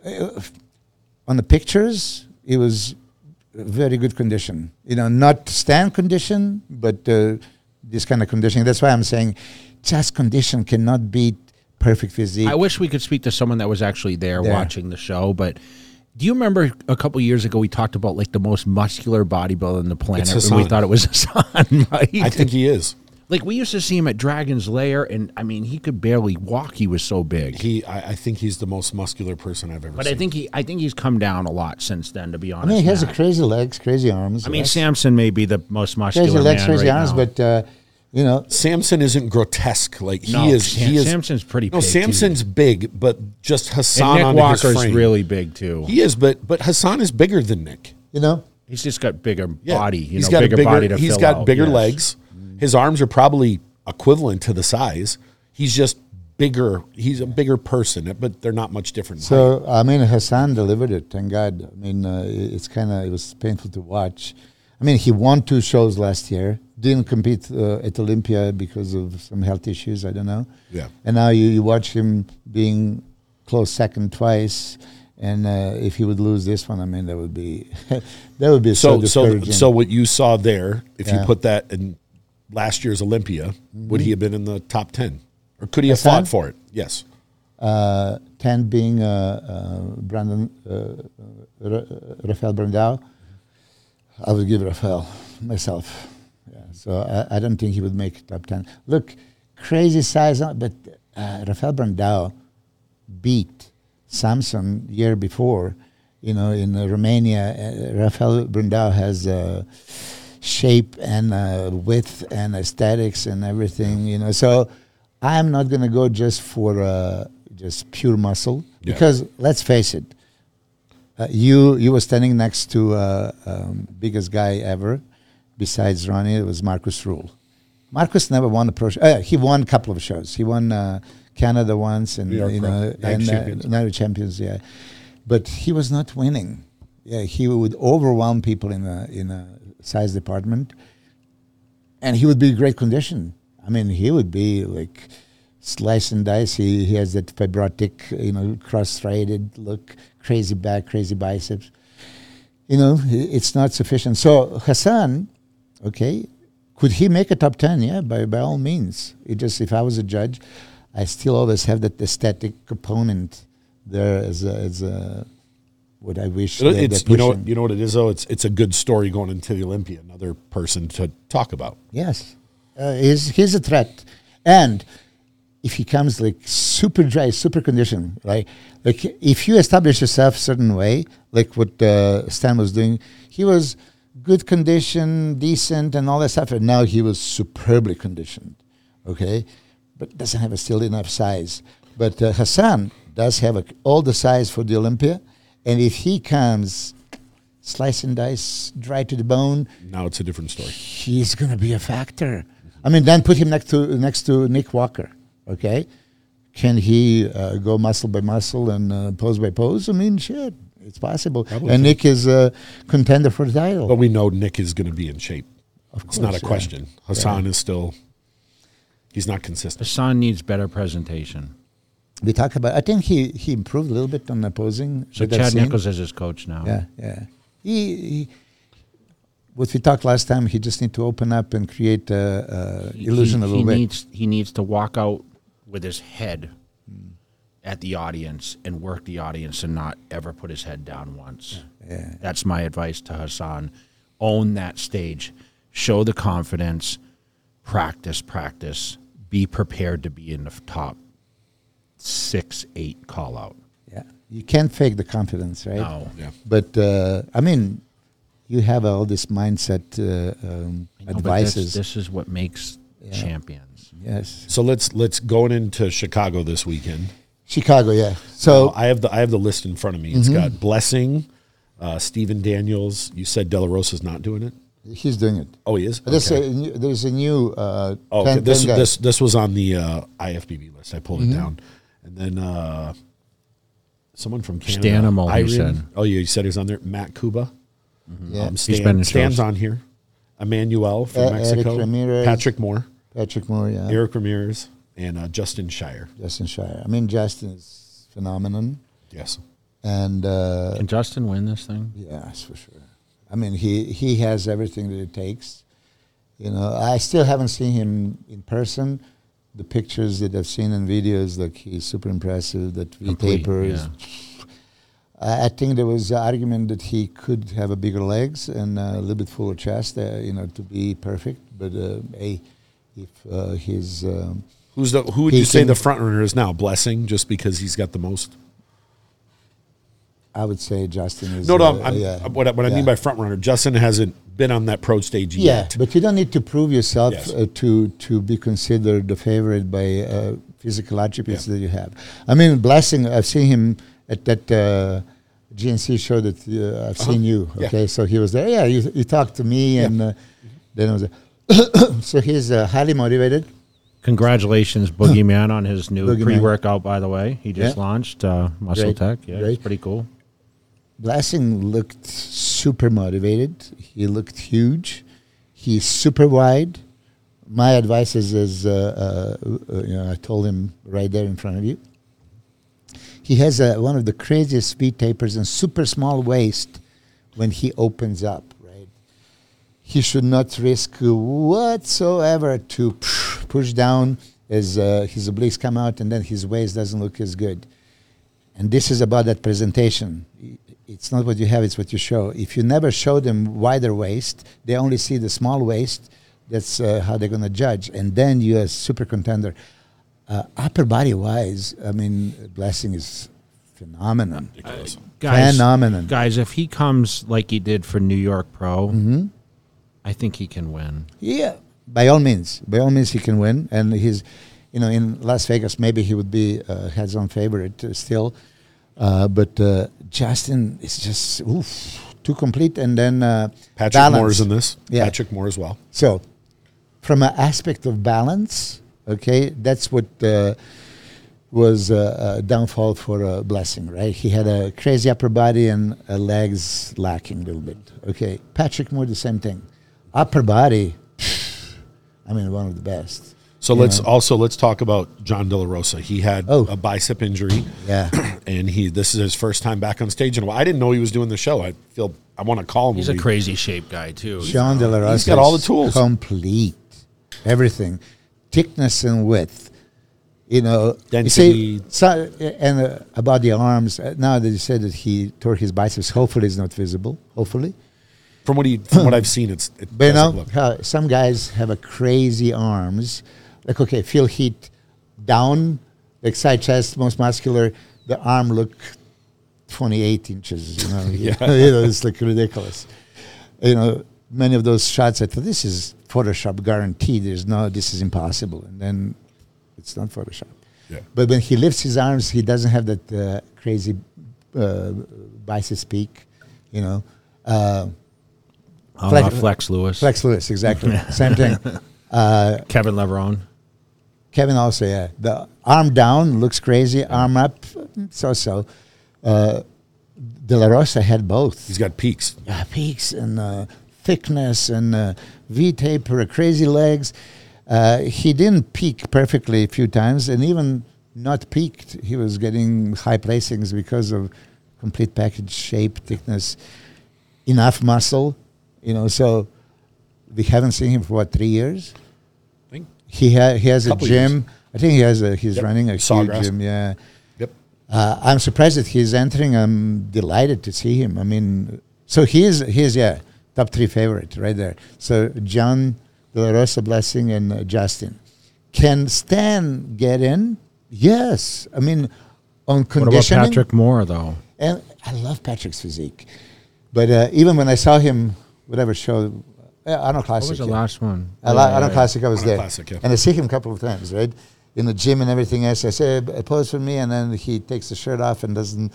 uh, on the pictures, it was very good condition. You know, not stand condition, but uh, this kind of conditioning. That's why I'm saying, just condition cannot beat perfect physique. I wish we could speak to someone that was actually there, watching the show. But do you remember a couple years ago we talked about like the most muscular bodybuilder on the planet, and we thought it was Hassan, right? I think he is. like we used to see him at Dragon's Lair, and I mean he could barely walk. He was so big. He, I, I think he's the most muscular person I've ever but seen. I think he, I think he's come down a lot since then. To be honest, I mean, he has a crazy legs, crazy arms. I mean. Samson may be the most muscular crazy legs, crazy right arms, now. but uh, you know, Samson isn't grotesque. Like he No, is. Sam- he is. Samson's pretty No, big, too. Samson's big, but just Hassan and Nick on his Walker's frame. really big too. He is, but but Hassan is bigger than Nick. you know, he's just got bigger Yeah. body. You he's know, got bigger, bigger. body to he's fill got out, bigger yes. legs. His arms are probably equivalent to the size. He's just bigger. He's a bigger person, but they're not much different. in height. So I mean, Hassan delivered it. Thank God. I mean, uh, it- it's kind of it was painful to watch. I mean, he won two shows last year. Didn't compete uh, at Olympia because of some health issues. I don't know. Yeah. And now you, you watch him being close second twice. And uh, if he would lose this one, I mean, that would be that would be so so so so what you saw there, if you put that in last year's Olympia, would he have been in the top ten, or could he have fought for it? Yes. uh, ten being uh, uh, Brandon uh, Rafael Brandao, I would give Rafael myself. So I, I don't think he would make top ten. Look, crazy size, but uh, Rafael Brandao beat Samson year before. You know, in uh, Romania, uh, Rafael Brandao has. Uh, shape and uh, width and aesthetics and everything you know so i'm not going to go just for uh, just pure muscle Yeah. because let's face it uh, you you were standing next to uh, um, biggest guy ever besides ronnie it was Markus Ruhl Markus never won a pro show. Uh, he won a couple of shows he won uh, canada once and York you know and Champions. Uh, Night champions yeah but he was not winning yeah he would overwhelm people in a in a size department and he would be in great condition. I mean, he would be like slice and dice. He, he has that fibrotic, you know, cross-threaded look, crazy back, crazy biceps. You know, it's not sufficient. So Hassan, okay, could he make a top ten? Yeah, by by all means. It just if I was a judge, I still always have that aesthetic component there as a, as a what I wish. It- it's you know you know what it is though. It's it's a good story going into the Olympia. Another person to talk about. Yes, uh, he's he's a threat, and if he comes like super dry, super conditioned, right? Like if you establish yourself a certain way, like what uh, Stan was doing, he was good condition, decent, and all that stuff, and now he was superbly conditioned, okay, but doesn't have a still enough size. But uh, Hassan does have a, all the size for the Olympia, and if he comes slice and dice, dry to the bone, Now it's a different story. he's going to be a factor. I mean, then put him next to next to Nick Walker. Okay, can he uh, go muscle by muscle and uh, pose by pose? I mean, shit, it's possible. Probably and can. Nick is a contender for the title. But we know Nick is going to be in shape. Of It's not a yeah. question. Hassan is still. He's not consistent. Hassan needs better presentation. we talk about. I think he he improved a little bit on the posing. So that I've Chad. Nicholls is his coach now. Yeah, yeah. He, he what we talked last time. He just need to open up and create a, a He- illusion he, a little he bit. Needs, he needs to walk out with his head at the audience and work the audience and not ever put his head down once. Yeah. That's my advice to Hassan. Own that stage. Show the confidence. Practice, practice. Be prepared to be in the top six, eight call out. Yeah, you can't fake the confidence, right? No. Yeah. But uh, I mean, you have all this mindset uh, um, know, but that's- advices. This is what makes Yeah. champions. yes, So let's let's going into Chicago this weekend. Chicago. Yeah. So Now, I have the I have the list in front of me. It's Mm-hmm. got Blessing, uh, Stephen Daniels. You said De La Rosa's not doing it. he's doing it. Oh, he is. There's, Okay. a, new- there's a new. Uh, Oh, okay. this this this was on the uh, IFBB list. I pulled Mm-hmm. it down, and then uh, someone from Canada, Stanimal, he Irene- said. Oh, yeah, you said he was on there. Matt Kuba, yeah. um, Stan, been in Stan's on here. Emmanuel from Uh, Eric Mexico, Ramirez. Patrick Moore, Patrick Moore. Yeah. Eric Ramirez, and uh, Justin Shier. Justin Shier. I mean, Justin is phenomenon, Yes, and uh, Can Justin win this thing? Yes, for sure. I mean, he he has everything that it takes. You know, I still haven't seen him in person. The pictures that I've seen in videos, like he's super impressive. That V Complete, tapers. yeah. I I think there was an argument that he could have a bigger legs and uh, a little bit fuller chest, uh, you know, to be perfect. But uh, hey, if uh, his um, who's the who would you say the front runner is now? Blessing, just because he's got the most. I would say Justin is No, no. uh, yeah, what, I- what I mean by front runner, Justin hasn't been on that pro stage Yeah, yet. but you don't need to prove yourself Yes. uh, to to be considered the favorite by uh, physical attributes Yeah. that you have. I mean, blessing. I've seen him at that uh, GNC show that uh, I've seen you. Uh-huh. Yeah. Okay, so he was there. Yeah, you, you talked to me, Yeah. and uh, then I was. there. so he's uh, highly motivated. Congratulations, Boogeyman, on his new Boogeyman. pre-workout. By the way, he just Yeah. launched uh, Muscle Great. Tech. Yeah, Great. it's pretty cool. Blessing looked super motivated. He looked huge. He's super wide. My advice is, is uh, uh, uh, you know, I told him right there in front of you. He has uh, one of the craziest speed tapers and super small waist when he opens up. Right, he should not risk whatsoever to push down as uh, his obliques come out and then his waist doesn't look as good. And this is about that presentation. It's not what you have, it's what you show. If you never show them wider waist, they only see the small waist. That's uh, how they're going to judge. And then you're a super contender. Uh, upper body wise, I mean, Blessing is phenomenal. Ridiculous. Guys, Phenomenon. guys, if he comes like he did for New York Pro, Mm-hmm. I think he can win. Yeah, by all means, by all means, he can win. And he's, you know, in Las Vegas, maybe he would be uh, heads on favorite uh, still. Uh, but uh, Justin is just oof, too complete. And then uh, Patrick balance. Moore's in this. Yeah. Patrick Moore as well. So, from an aspect of balance, okay, that's what uh, was a downfall for a blessing, right? He had a crazy upper body and legs lacking a little bit. Okay, Patrick Moore, the same thing. Upper body, I mean, one of the best. So let's know? also let's talk about John De La Rosa. He had Oh. a bicep injury, Yeah. and he this is his first time back on stage in a while. I didn't know he was doing the show. I feel I want to call him. He's a we- crazy shape guy too. John De La Rosa. He's got all the tools. Complete. Everything. Thickness and width. You know, Density. You see, so, and uh, about the arms, uh, now that you said that he tore his biceps, hopefully it's not visible. Hopefully. From what he from what I've seen, it's it But you know, look- how some guys have a crazy arms. Like, okay, feel heat down, like side chest, most muscular. The arm look 28 inches, you know. Yeah. you know, it's like ridiculous. You know, many of those shots, I thought, this is Photoshop guaranteed. There's no, this is impossible. And then it's not Photoshop. Yeah. But when he lifts his arms, he doesn't have that uh, crazy uh, biceps peak, you know. Uh, Oh, Flex- uh, Flex Lewis, Flex Lewis, exactly. Same thing. Uh, Kevin Levrone. Kevin also, yeah. The arm down looks crazy. Arm up, so so. Uh, De La Rosa had both. he's got peaks. Yeah, peaks and uh, thickness and uh, V taper, crazy legs. Uh, he didn't peak perfectly a few times, and even not peaked, he was getting high placings because of complete package shape, thickness, enough muscle. You know, so we haven't seen him for what three years. I think. He ha- he has a Couple gym. years. I think he has a he's Yep. running a Sawgrass. huge gym. Yeah. Yep. Uh, I'm surprised that he's entering. I'm delighted to see him. I mean, so he is he is yeah top three favorite right there. So John De La Rosa Blessing and uh, Justin can Stan get in? Yes. I mean, on What about. Patrick Moore though? And I love Patrick's physique, but uh, even when I saw him, whatever show, uh, Arnold What Classic. was the yeah. last one? I like Arnold Classic. I was Arnold there, Classic, yeah. and I see him a couple of times, right, in the gym and everything else. I say, "Uh, "Pose for me," and then he takes the shirt off and doesn't,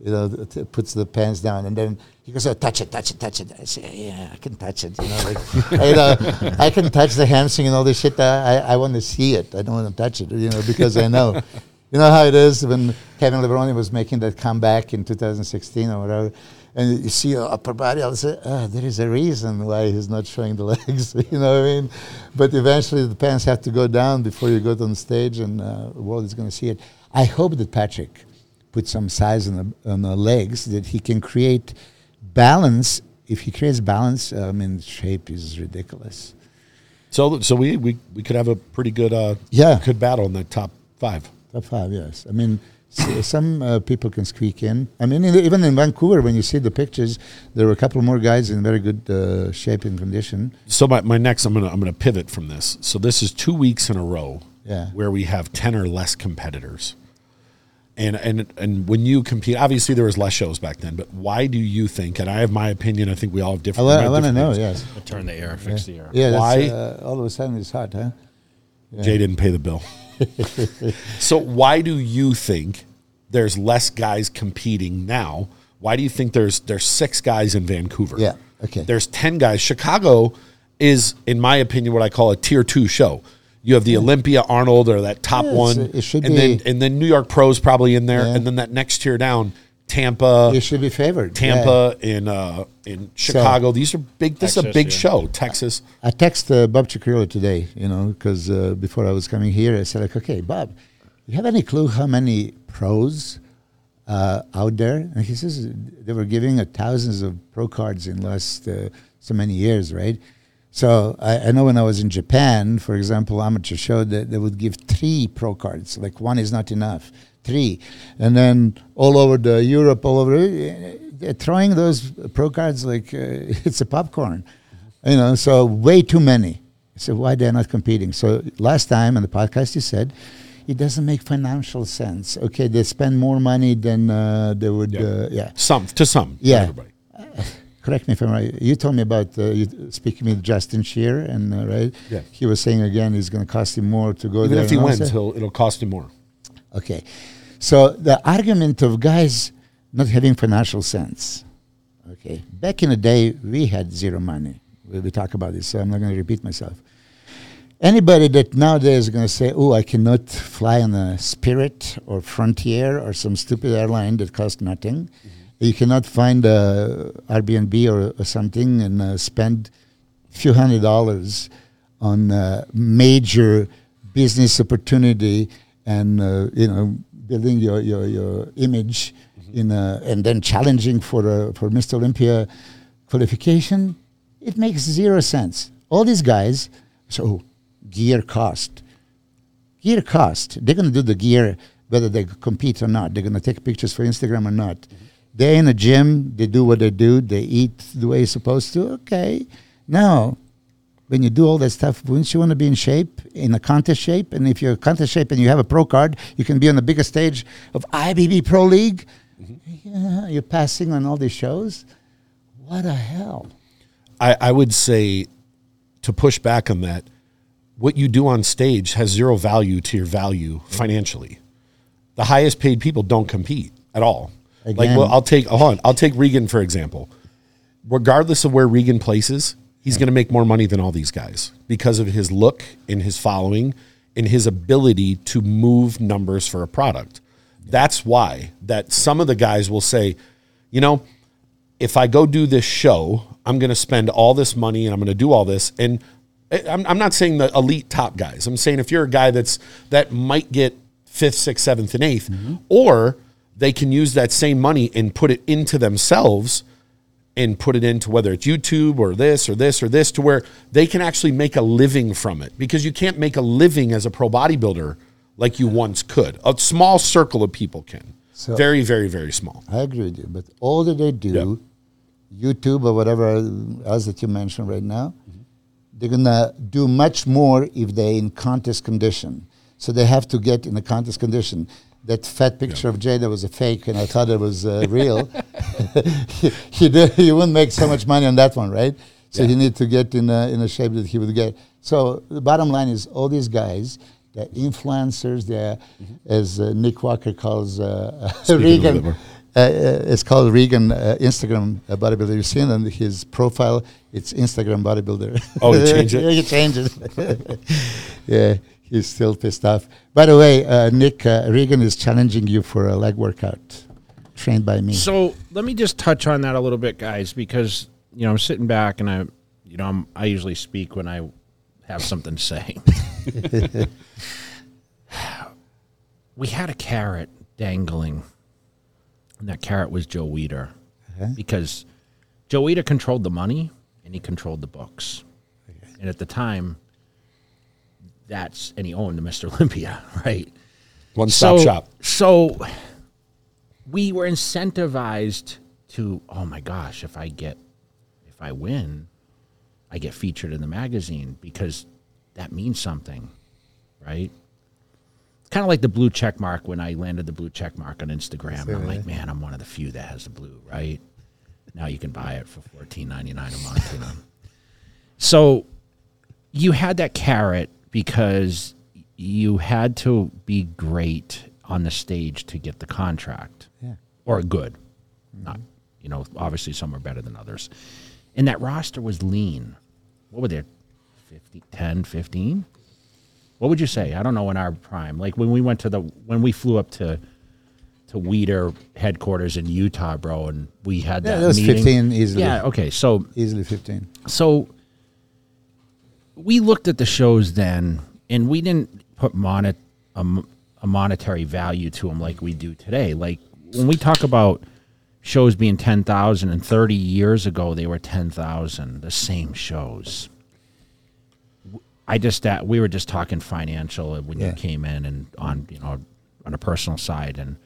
you know, th- th- puts the pants down, and then he goes, oh, "Touch it, touch it, touch it." I say, "Yeah, I can touch it." You know, like, you know, I can touch the hamstring and all this shit. I I, I want to see it. I don't want to touch it, you know, because I know. You know how it is when Kevin Levrone was making that comeback in 2016 or whatever, and you see your upper body, I'll say, ah, there is a reason why he's not showing the legs. you know what I mean? But eventually the pants have to go down before you go on stage, and uh, the world is going to see it. I hope that Patrick puts some size on the, on the legs that he can create balance. If he creates balance, I mean, shape is ridiculous. So so we we, we could have a pretty good uh Yeah. good battle in the top five. Top five, yes. I mean, some uh, people can squeak in. I mean, in- even in Vancouver, when you see the pictures, there were a couple more guys in very good uh, shape and condition. So my, my next I'm gonna I'm gonna pivot from this. So this is two weeks in a row Yeah. where we have ten or less competitors. And and and when you compete, obviously there was less shows back then. But why do you think? And I have my opinion. I think we all have different. wa- we I have want to different know, things. yes. Turn the air, fix the air. Yeah, Why- uh, all of a sudden it's hot, huh? Jay didn't pay the bill. So why do you think there's less guys competing now? Why do you think there's there's six guys in Vancouver? Yeah, okay. There's ten guys. Chicago is, in my opinion, what I call a tier two show. You have the Olympia Arnold or that top Yeah, one, it should and be- then and then New York Pros probably in there, Yeah. and then that next tier down, Tampa, You should be favored. Yeah. Tampa, in uh, in Chicago. These are big. This is a big yeah. show. Texas. I text uh, Bob Cicherillo today, you know, because uh, before I was coming here, I said, like, okay, Bob, you have any clue how many pros uh, out there? And he says they were giving uh, thousands of pro cards in last uh, so many years, right? So I, I know when I was in Japan, for example, amateur show that they would give three pro cards. Like one is not enough, three, and then all over the Europe, all over, they're throwing those pro cards like uh, it's a popcorn, you know. So way too many. So why they're not competing? So last time on the podcast, you said it doesn't make financial sense. Okay, they spend more money than uh, they would. Yeah. Uh, yeah. Some to some. Yeah. Everybody. Correct me if I'm right. You told me about uh, you speaking with Justin Shier, and uh, right, Yeah. he was saying again it's going to cost him more to go Even there. if he wins, he'll, it'll cost him more. Okay, so the argument of guys not having financial sense. Okay, back in the day, we had zero money. We, we talk about this, so I'm not going to repeat myself. Anybody that nowadays is going to say, "Oh, I cannot fly on a Spirit or Frontier or some stupid airline that costs nothing," you cannot find a Airbnb or, or something and uh, spend a few hundred dollars on uh, major business opportunity and uh, you know building your your, your image mm-hmm. in a, and then challenging for a, for Mr. Olympia qualification. It makes zero sense. All these guys, so oh, gear cost, gear cost. They're going to do the gear whether they compete or not. They're going to take pictures for Instagram or not. Mm-hmm. They're in a gym. They do what they do. They eat the way you're supposed to. Okay. Now, when you do all that stuff, wouldn't you want to be in shape, in a contest shape? And if you're contest shape and you have a pro card, you can be on the biggest stage of IBB Pro League. Yeah, you're passing on all these shows. What the hell? I, I would say to push back on that, what you do on stage has zero value to your value mm-hmm. financially. The highest paid people don't compete at all. Like, well, I'll take hold on, I'll take Regan for example. Regardless of where Regan places, he's going to make more money than all these guys because of his look and his following and his ability to move numbers for a product. That's why that some of the guys will say, you know, if I go do this show, I'm going to spend all this money and I'm going to do all this. And I- I'm, I'm not saying the elite top guys. I'm saying if you're a guy that's that might get fifth, sixth, seventh, and 8th mm-hmm. or they can use that same money and put it into themselves and put it into whether it's YouTube or this or this or this to where they can actually make a living from it because you can't make a living as a pro bodybuilder like you once could. A small circle of people can. So- very, very, very small. I agree with you. But all that they do, YouTube or whatever else that you mentioned right now, they're gonna do much more if they're in contest condition. So they have to get in a contest condition. That fat picture of Jay that was a fake, and I thought it was uh, real. he, he, did, he wouldn't make so much money on that one, right? So Yeah. he need to get in a, in a shape that he would get. So the bottom line is, all these guys, they're influencers. They're, as uh, Nick Walker calls uh, Speak a little bit Regan. Uh, uh, it's called Regan uh, Instagram uh, bodybuilder. You've seen on his profile, it's Instagram bodybuilder. Oh, he changed it? yeah, he changed it. yeah, he's still pissed off. By the way, uh, Nick uh, Regan is challenging you for a leg workout, trained by me. So let me just touch on that a little bit, guys, because you know I'm sitting back and I, you know, I'm, I usually speak when I have something to say. we had a carrot dangling, and that carrot was Joe Weider, because Joe Weider controlled the money and he controlled the books, and at the time, that's and he owned the Mr. Olympia, right? One stop so, shop. So we were incentivized to, oh my gosh, if I get, if I win, I get featured in the magazine because that means something, right? It's kind of like the blue check mark when I landed the blue check mark on Instagram. I'm like, man, I'm one of the few that has the blue, right? Now you can buy it for fourteen ninety nine a month. You know? So you had that carrot because you had to be great on the stage to get the contract Yeah. or good. Not, you know, obviously some are better than others. And that roster was lean. What were there? 50, 10, 15? What would you say? I don't know in our prime, like when we went to the when we flew up to to Weider headquarters in Utah, bro, and we had Yeah, that that was meeting. 15 easily. Yeah, okay, so Easily 15. so we looked at the shows then, and we didn't put monet, a, a monetary value to them like we do today. Like when we talk about shows being 10,000 and 30 years ago they were 10,000, the same shows. I just that we were just talking financial uh, when you came in and on you know on a personal side and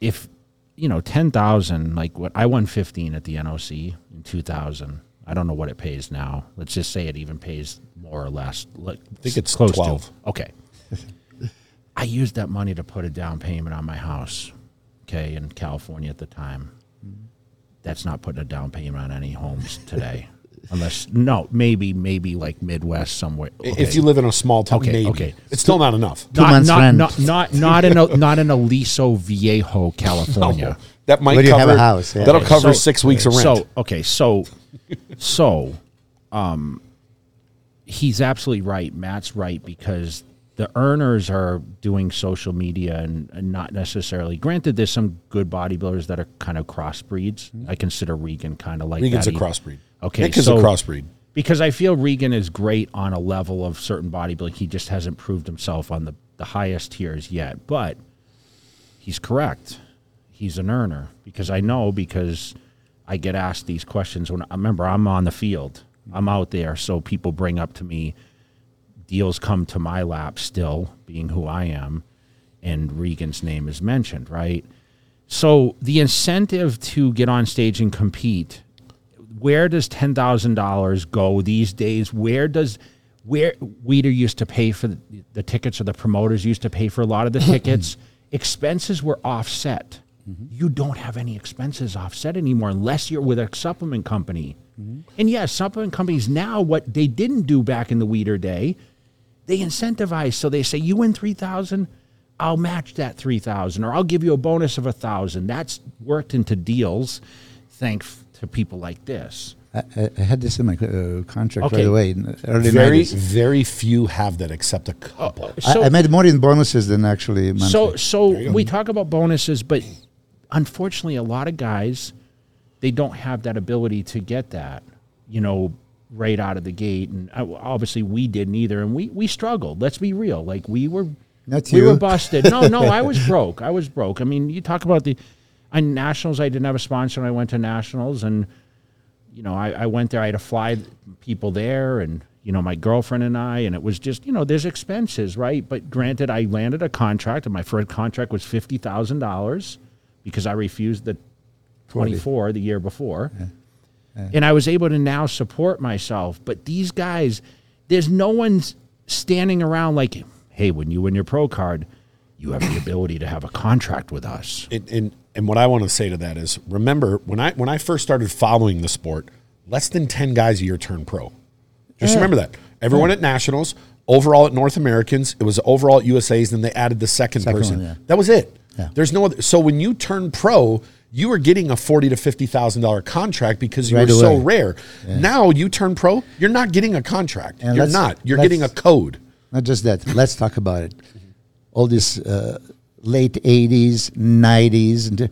if you know 10,000 like what I won 15 at the NOC in 2000 I don't know what it pays now let's just say it even pays more or less like, I think it's 12. okay I used that money to put a down payment on my house okay in California at the time that's not putting a down payment on any homes today unless no maybe maybe like Midwest somewhere If you live in a small town, Okay, maybe. okay. It's still not enough. Two not, months' not, rent. not not not in a not in Aliso Viejo, California. That might Where you cover have a house, yeah. That'll Okay, cover So- six weeks of rent. So okay, so so um he's absolutely right. Matt's right because the earners are doing social media and, and not necessarily granted there's some good bodybuilders that are kind of crossbreeds. I consider Regan kind of like Regan's that. a crossbreed. Okay, Nick is so- a crossbreed. because I feel Regan is great on a level of certain bodybuilding. He just hasn't proved himself on the, the highest tiers yet. But he's correct. He's an earner because I know because I get asked these questions when I remember I'm on the field. I'm out there, so people bring up to me deals come to my lap still, being who I am, and Regan's name is mentioned, right? So the incentive to get on stage and compete where does ten thousand dollars go these days? Where does where Weider used to pay for the, the tickets or the promoters used to pay for a lot of the tickets? expenses were offset. You don't have any expenses offset anymore unless you're with a supplement company. And yes, supplement companies now what they didn't do back in the Weider day, they incentivize. So they say you win three thousand, I'll match that three thousand, or I'll give you a bonus of a thousand. That's worked into deals, thanks to people like this. I, I I had this in my uh, contract Okay. right away in the early Very, 90s. very few have that except a couple. So, I, I made more in bonuses than actually monthly. so, so we talk about bonuses, but unfortunately, a lot of guys they don't have that ability to get that, you know, right out of the gate. And uh, obviously, we didn't either, and we we struggled. Let's be real. Like we were we you. were busted. No, no, I was broke. I was broke. I mean, you talk about the on nationals. I didn't have a sponsor, and I went to nationals, and you know, I, I went there. I had to fly people there, and you know, my girlfriend and I, and it was just you know, there's expenses, right? But granted, I landed a contract, and my first contract was fifty thousand dollars because I refused the twenty four the year before. And I was able to now support myself. But these guys, there's no one's standing around like, hey, when you win your pro card, you have the ability to have a contract with us. and, and and what I want to say to that is, remember when I when I first started following the sport, less than ten guys a year turn pro. Just remember that. Everyone at nationals, overall at North Americans, it was overall at USA's. Then they added the second, Second person. one, yeah. That was it. Yeah. There's no other. So when you turn pro, you were getting a forty to fifty thousand dollar contract because you Right were so away. rare. Now you turn pro, you're not getting a contract. And you're not. You're getting a code. Not just that. Let's talk about it. All this uh, late '80s, '90s, and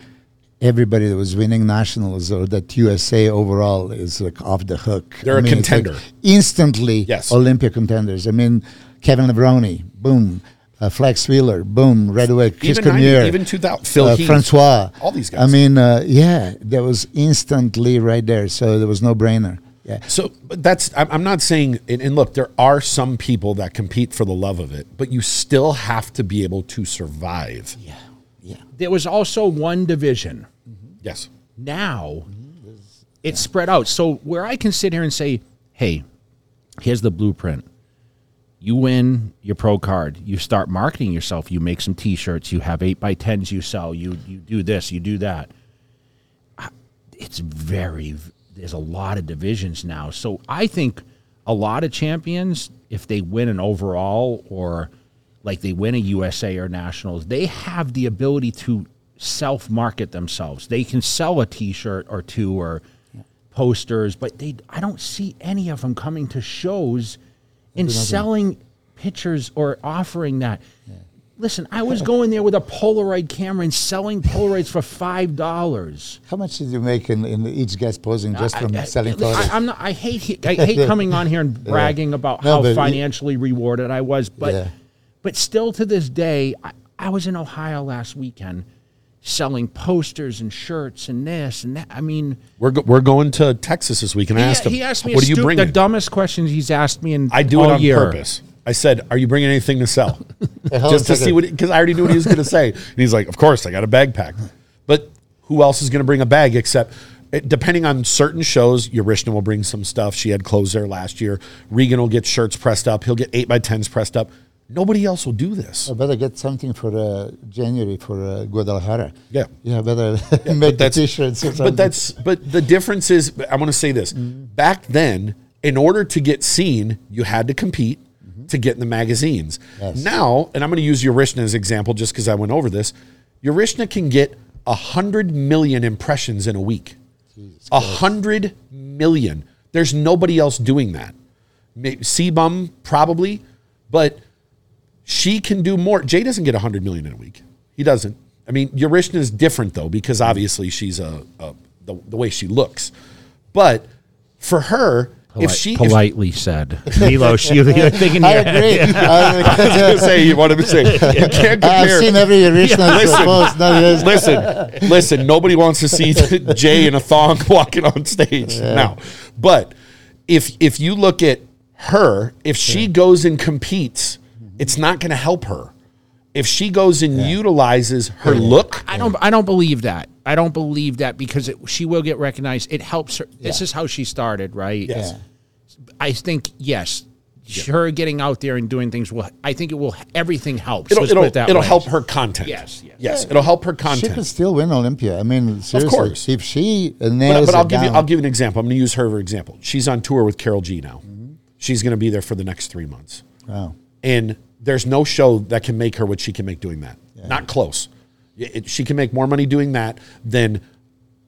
everybody that was winning nationals or that USA overall is like off the hook. They're a it's like contender. instantly. Yes. Olympia contenders. I mean, Kevin Levrone, boom. Uh, Flex Wheeler, boom, right away. Chris Even 90 Cormier, even 2000 Phil uh, Heath, Francois, all these guys. I mean, uh, yeah, that was instantly right there. So there was no brainer. Yeah, So that's I'm I'm not saying and, and look, there are some people that compete for the love of it, but you still have to be able to survive. yeah, yeah. There was also one division. Yes. Now it's spread out. So where I can sit here and say, hey, here's the blueprint. You win your pro card. You start marketing yourself. You make some T-shirts. You have eight by tens. You sell. You you do this. You do that. It's very. There's a lot of divisions now. So I think a lot of champions, if they win an overall or like they win a USA or nationals, they have the ability to self market themselves. They can sell a T-shirt or two or posters, but they. I don't see any of them coming to shows and selling pictures or offering that. Listen, I was going there with a Polaroid camera and selling Polaroids for five dollars. How much did you make in, in each guest posing just from selling I, photos? am not. I hate. I hate coming on here and bragging about No, how financially rewarded I was, but Yeah. but still to this day, I, I was in Ohio last weekend, selling posters and shirts and this and that. I mean, We're, go- we're going to Texas this week, and I asked him, he asked me "What a are you stu- bringing?" the dumbest questions he's asked me in I do all it on year. purpose. I said, "Are you bringing anything to sell?" Just to see what, because I already knew what he was going to say. And he's like, "Of course, I got a bag pack." But who else is going to bring a bag except? it- Depending on certain shows, Yarishna will bring some stuff. She had clothes there last year. Regan will get shirts pressed up. He'll get eight by tens pressed up. Nobody else will do this. I better get something for uh, January for uh, Guadalajara. Yeah. Yeah, better make the t-shirts. But that's but the difference is I want to say this. Back then, in order to get seen, you had to compete to get in the magazines. Yes. Now, and I'm going to use Yarishna as example just because I went over this. Yarishna can get a hundred million impressions in a week. A hundred million. There's nobody else doing that. CBum probably, but she can do more. Jay doesn't get 100 million in a week. He doesn't. I mean, Yarishna is different though because obviously she's a, a the, the way she looks. But for her, if she if, politely said, Milos, you, you're thinking I you're- agree. I was I, gonna say you wanted to say you can't compare. I've seen every original Listen. No, listen, listen. Nobody wants to see Jay in a thong walking on stage now. But if if you look at her, if she goes and competes, it's not going to help her. If she goes and utilizes her look, I don't. I don't believe that. I don't believe that because it, she will get recognized. It helps her. This is how she started, right? Yes. Yeah. I think yes. Her getting out there and doing things will. I think it will. Everything helps. it'll Let's it'll, put it that it'll help her content. Yes, yes. yes, it'll help her content. She content. could still win Olympia. I mean, seriously, course. if she uh, But, but I'll it give you I'll give you an example. I'm going to use her for example. She's on tour with Karol G now. She's going to be there for the next three months. Wow. and there's no show that can make her what she can make doing that. Not close. It- it- she can make more money doing that than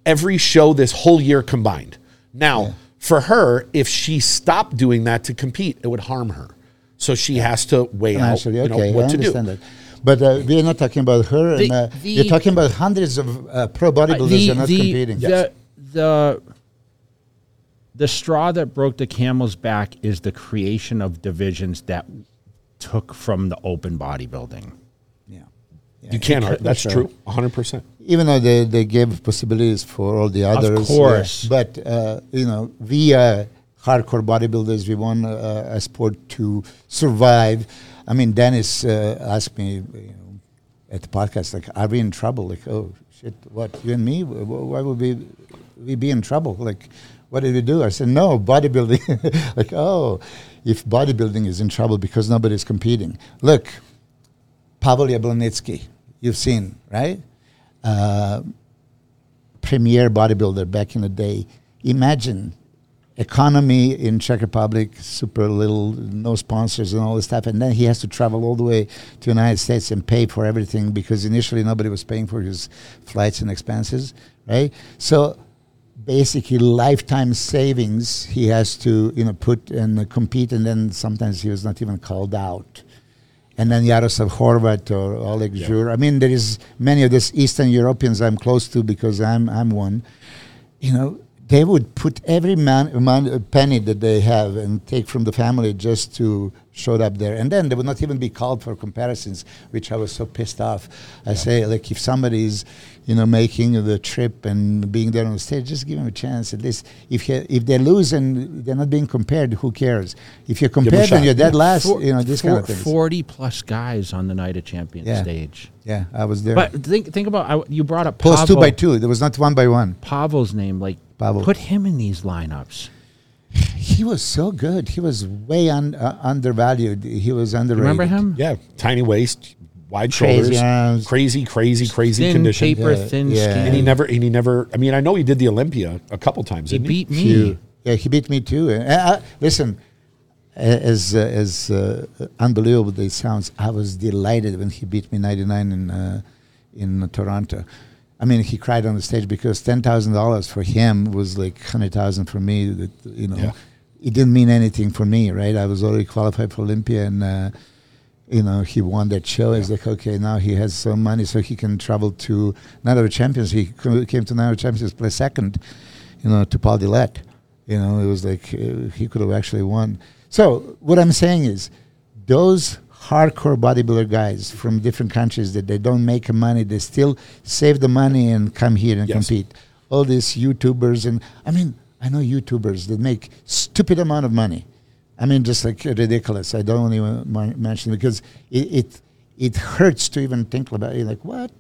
every show this whole year combined. Now, for her, if she stopped doing that to compete, it would harm her. So she has to weigh out Financially, you know, what I to do. that. But uh, we are not talking about her. The- and, uh, the- you're talking about hundreds of uh, pro bodybuilders who are not competing. The, the the straw that broke the camel's back is the creation of divisions that took from the open bodybuilding. Yeah. You can't. That's sure. true. 100%. even though they, they gave possibilities for all the others. Of course. But, uh, you know, we are hardcore bodybuilders. We want uh, a sport to survive. I mean, Dennis uh, asked me, you know, at the podcast, like, are we in trouble? Like, oh, shit, what, you and me? Wh- wh- Why would we, we be in trouble? Like, what did we do? I said, no, bodybuilding. like, oh, if bodybuilding is in trouble because nobody's competing. Look, Pavel Jablonicky, you've seen, right? Uh, premier bodybuilder back in the day. Imagine economy in Czech Republic, super little, no sponsors and all this stuff, and then he has to travel all the way to the United States and pay for everything because initially nobody was paying for his flights and expenses, right? So basically lifetime savings he has to you know put and compete and then sometimes he was not even called out and then Yaroslav Horvat or Oleg Jur. I mean, there is many of these Eastern Europeans I'm close to because I'm I'm one. You know, they would put every man, man penny that they have and take from the family just to show up there, and then they would not even be called for comparisons, which I was so pissed off. I say, like, if somebody's you know making the trip and being there on the stage, just give them a chance. At least if he, if they lose and they're not being compared, who cares? If you're compared and you're dead last, Four- you know this kind of things. Forty plus guys on the night of champions Yeah. stage. Yeah, I was there. But think think about I, you brought up Post two by two. There was not one by one. Pavel's name. Like Pavel. put him in these lineups. He was so good. He was way un, uh, undervalued. He was underrated. Remember him? Yeah. Tiny waist, wide Crazy shoulders, arms. crazy, crazy, crazy Thin condition. paper, Yeah, thin yeah. skin. And he never, and he never. I mean, I know he did the Olympia a couple times. He didn't beat me. Few. Yeah, he beat me too. Uh, uh, listen, as uh, as uh, unbelievable as it sounds, I was delighted when he beat me 99 in uh, in Toronto. I mean, he cried on the stage because ten thousand dollars for him was like hundred thousand for me. That you know, Yeah. it didn't mean anything for me, right? I was already qualified for Olympia, and uh, you know he won that show. It's like okay, now he has some money, so he can travel to another Champions. He came to another Champions, play second, you know, to Paul Dillett. You know, it was like uh, he could have actually won. So what I'm saying is, those hardcore bodybuilder guys from different countries that they don't make money, they still save the money and come here and Yes. compete. All these YouTubers and I mean, I know YouTubers that make stupid amount of money. I mean, just like ridiculous. I don't even mi- mention because it, it it hurts to even think about it. Like what?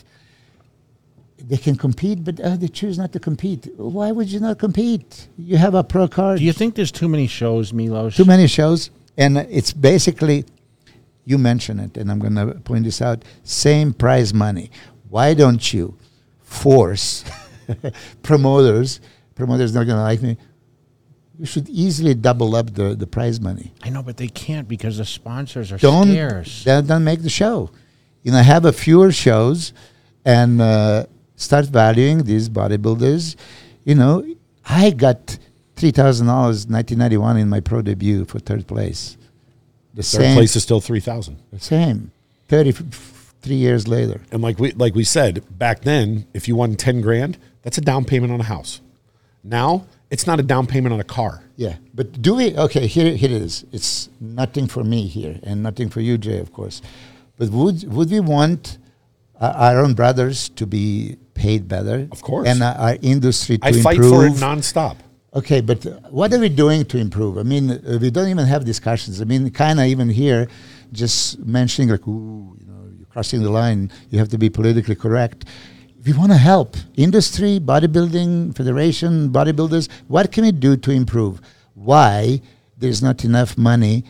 They can compete, but uh, they choose not to compete. Why would you not compete? You have a pro card Do you think there's too many shows, Milos? too many shows, and it's basically you mention it, and I'm going to point this out. Same prize money. Why don't you force promoters? Promoters not going to like me. You should easily double up the, the prize money. I know, but they can't because the sponsors are Don't scarce. don't, don't make the show. You know, have a fewer shows, and uh, start valuing these bodybuilders. You know, I got three thousand dollars, nineteen ninety one, in my pro debut for third place. The Third same place is still three thousand. Same. 33 years later. And like we like we said back then, if you won ten grand, that's a down payment on a house. Now it's not a down payment on a car. Yeah. But do we, okay, here, here it is. It's nothing for me here and nothing for you, Jay, of course. But would, would we want our, our own brothers to be paid better? Of course. And our, our industry to I fight for it nonstop. Okay, but what are we doing to improve? I mean, uh, we don't even have discussions. I mean, kind of even here, just mentioning like, ooh, you know, you're crossing the line. You have to be politically correct. We want to help industry, bodybuilding federation, bodybuilders. What can we do to improve? Why there's not enough money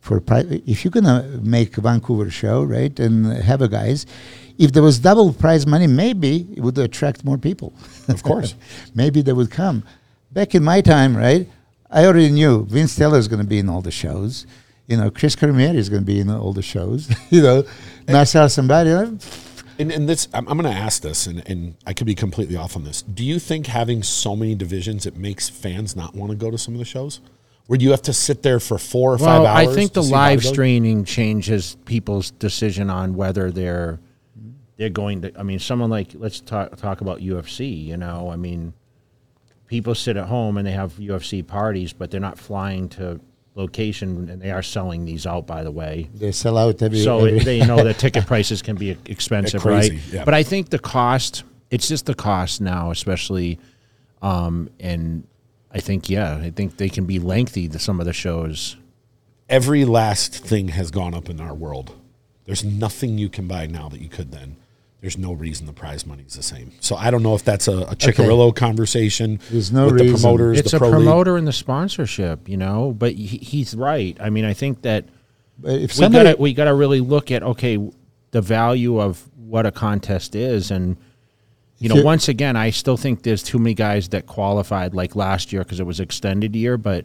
for pri- if you're gonna make a Vancouver show, right, and have a guys. If there was double prize money, maybe it would attract more people. Of course. maybe they would come. Back in my time, right, I already knew Vince Taylor is going to be in all the shows. You know, Chris Cormier is going to be in all the shows. you know, Marcel somebody. And, and this, I'm, I'm going to ask this, and, and I could be completely off on this. Do you think having so many divisions it makes fans not want to go to some of the shows? Where you have to sit there for four or five well, hours? I think the live streaming changes people's decision on whether they're they're going to. I mean, someone like let's talk talk about UFC. You know, I mean, people sit at home and they have UFC parties, but they're not flying to location, and they are selling these out. By the way, They sell out every. so every it, they know that ticket prices can be expensive, crazy, right? yeah. But I think the cost, it's just the cost now, especially, um, and I think yeah, I think they can be lengthy. to some of the shows. Every last thing has gone up in our world. There's nothing you can buy now that you could then. There's no reason the prize money is the same. So I don't know if that's a, a Cicherillo conversation There's no with the promoters. It's the a pro league. promoter and the sponsorship, you know. But he, he's right. I mean, I think that But if we somebody, gotta we gotta really look at okay the value of what a contest is, and you know, once again, I still think there's too many guys that qualified like last year because it was extended year, but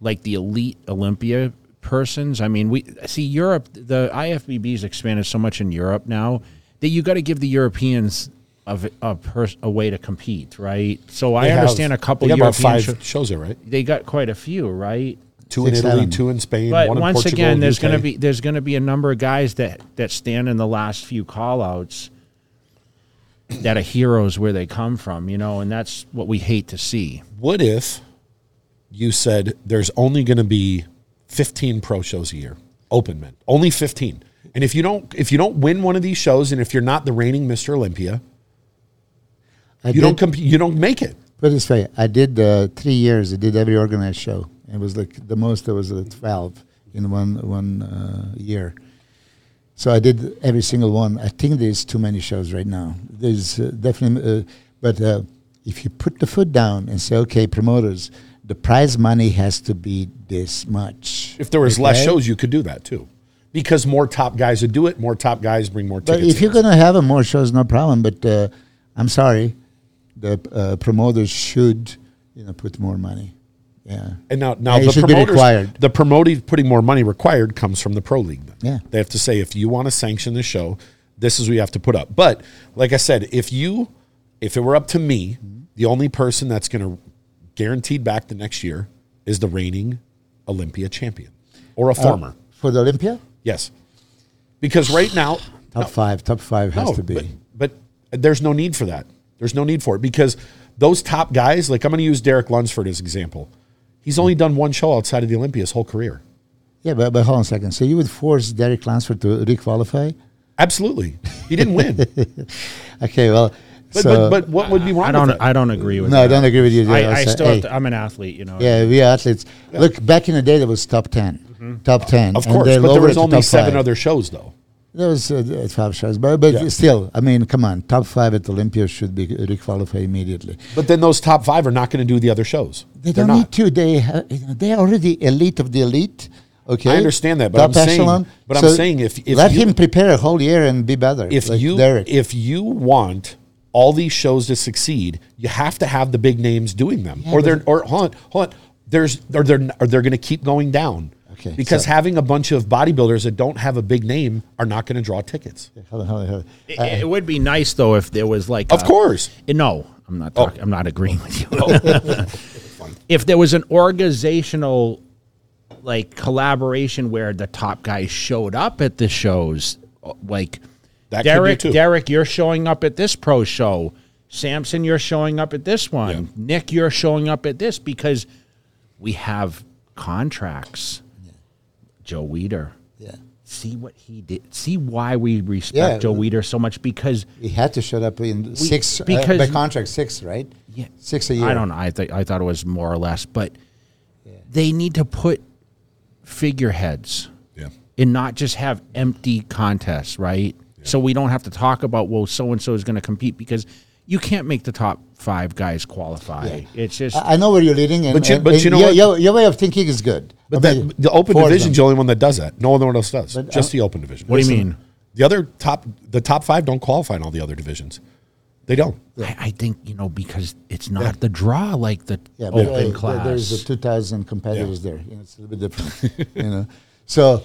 like the elite Olympia persons. I mean, we see Europe. The IFBB's expanded so much in Europe now that you got to give the Europeans a, a, pers- a way to compete, right? So I They have- understand a couple They got about European five sho- shows there, right? they got quite a few, right? Two in Six, Italy, seven. two in Spain, But one in once Portugal, again, there's going to be there's going to be a number of guys that that stand in the last few callouts that are heroes where they come from, you know, and that's what we hate to see. What if you said there's only going to be 15 pro shows a year, open men, only 15. And if you don't if you don't win one of these shows, and if you're not the reigning Mr. Olympia, I you did, don't comp- you don't make it. Put it this way, I did uh, three years. I did every organized show. It was like the most. There was uh, twelve in one one uh, year. So I did every single one. I think there's too many shows right now. There's uh, definitely, uh, but uh, if you put the foot down and say, okay, promoters, the prize money has to be this much. If there was less shows, you could do that too, because more top guys would do it. More top guys bring more tickets. But if you're going to have a more shows, no problem. But uh, I'm sorry, the uh, promoters should, you know, put more money. Yeah. And now, now it the should be promoters, required. the promoting putting more money required comes from the pro league. Then. Yeah. they have to say if you want to sanction the show, this is what you have to put up. But like I said, if you, if it were up to me, the only person that's going to guaranteed back the next year is the reigning Olympia champion or a former. for the Olympia. Yes. Because right now, Top five, top five has no, to be. But, but there's no need for that. There's no need for it because those top guys, like I'm going to use Derek Lunsford as example. He's only done one show outside of the Olympia his whole career. yeah, but, but hold on a second. So you would force Derek Lunsford to requalify? Absolutely, he didn't win. Okay, well, but so but what would be wrong? I don't. With that? I don't agree with. no, that. I don't agree with you. I, I'll I say- still. hey, Have to, I'm an athlete. You know. yeah, we are athletes. Look, back in the day, there was top 10 Top ten, Of course, but there was only seven five. other shows though. There was uh, five shows, but but Yeah. still, I mean, come on, top five at Olympia should be requalified immediately. But then those top five are not going to do the other shows. They They're don't not. need to. They ha- they are already elite of the elite. Okay, I understand that, but Top I'm saying- echelon. but I'm saying if- if let you- him prepare a whole year and be better. if like you Derek. if you want all these shows to succeed, you have to have the big names doing them, Yeah, or they're or hold on, hold on. There's or they're or they're going to keep going down. Okay, because so- having a bunch of bodybuilders that don't have a big name are not going to draw tickets. Hold on, hold on, hold on. It, it would be nice though if there was like. Of a- course, eh, No, I'm not. Oh. Talking, I'm not agreeing with you. Oh. if there was an organizational like collaboration where the top guys showed up at the shows, uh, like That could be Derek, too. Derek, you're showing up at this pro show. Samson, you're showing up at this one. Yeah. Nick, you're showing up at this because we have contracts. Joe Weider. Yeah, See what he did. See why we respect Yeah. Joe Weider so much because he had to shut up in six uh, because- by contract six, right? Yeah. six a year. I don't know. I th- I thought it was more or less, but they need to put figureheads yeah. and not just have empty contests, right? So we don't have to talk about well, so and so is going to compete because you can't make the top five guys qualify. It's just I I know where you're leading, and, But you- but and you know your, what? your, your way of thinking is good. But I mean, that, the open for division's them. the only one that does that. No one else does. But, Just uh, the open division. What do you mean? The other top, the top five don't qualify in all the other divisions. They don't. I, I think you know because it's not the draw like the Yeah, but open uh, class. there's a 2,000 competitors there. You know, it's a little bit different. you know, so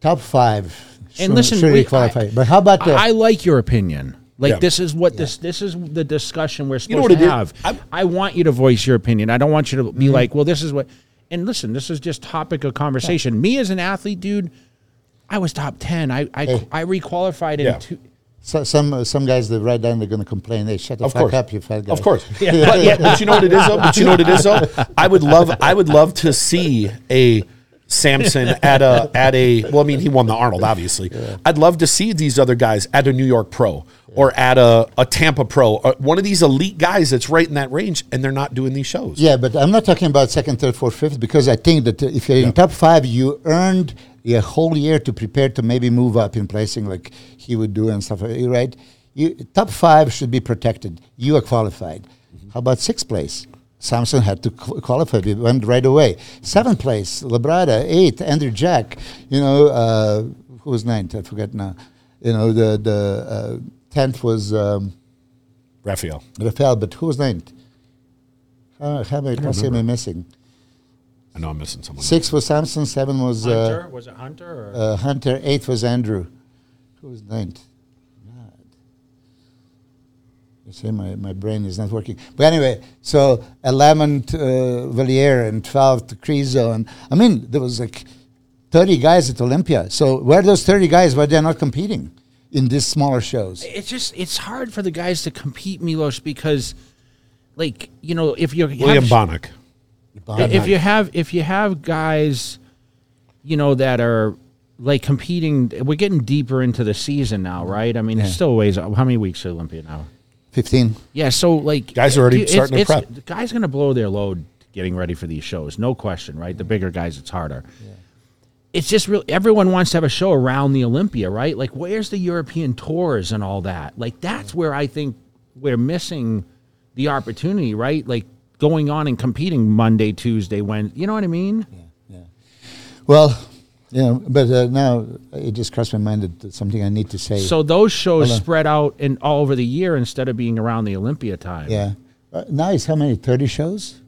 top five. and should- listen, should we- qualify. I- but how about the? I like your opinion. Like Yeah. this is what this this is the discussion we're supposed know to have. I'm- I want you to voice your opinion. I don't want you to Mm-hmm. be like, well, this is what. And listen, this is just topic of conversation. Me as an athlete, dude, I was top ten. I I, Hey. I requalified in two. so, some uh, some guys that write down they're going to complain. They shut the Of fuck course. up, you fat guy. Of course. But, yeah, but you know what it is though? But you know what it is though? I would love I would love to see a Samson at a at a well, I mean he won the Arnold, obviously. I'd love to see these other guys at a New York Pro or at a, a Tampa Pro, or one of these elite guys that's right in that range, and they're not doing these shows. Yeah, but I'm not talking about second, third, fourth, fifth because I think that uh, if you're in top five, you earned a whole year to prepare to maybe move up in placing like he would do and stuff. uh, Right? You, top five should be protected. You are qualified. How about sixth place? Samson had to qu- qualify. He went right away. Seventh place, Labrada. Eighth, Andrew Jack. You know, uh, who was ninth? I forget now. You know, the the uh, tenth was um, Raphael. Rafael, but who was ninth? How, how many possibly am I missing? I know I'm missing someone. Six was Samson, seven was uh, Hunter was it Hunter? Or? uh, Hunter, eight was Andrew. Who was ninth? God. You say my, my brain is not working. But anyway, so 11th uh, Valliere and 12th Krizo. And I mean, there was like 30 guys at Olympia. So where are those 30 guys? Why they're not competing in these smaller shows? it's just it's hard for the guys to compete, Milos, because like you know if you're William Bonac. if you have if you have guys you know that are like competing we're getting deeper into the season now right i mean it's still ways how many weeks to olympia now 15. yeah so like Guys are already it's- starting to prep. the guys gonna blow their load getting ready for these shows no question right the bigger guys it's harder it's just real everyone wants to have a show around the olympia right like where's the european tours and all that like that's where i think we're missing the opportunity right like going on and competing monday tuesday when you know what i mean Yeah, yeah. Well, you know, but uh, now it just crossed my mind that something I need to say. So those shows spread out in all over the year instead of being around the Olympia time. Yeah. Uh, now it's how many? 30 shows?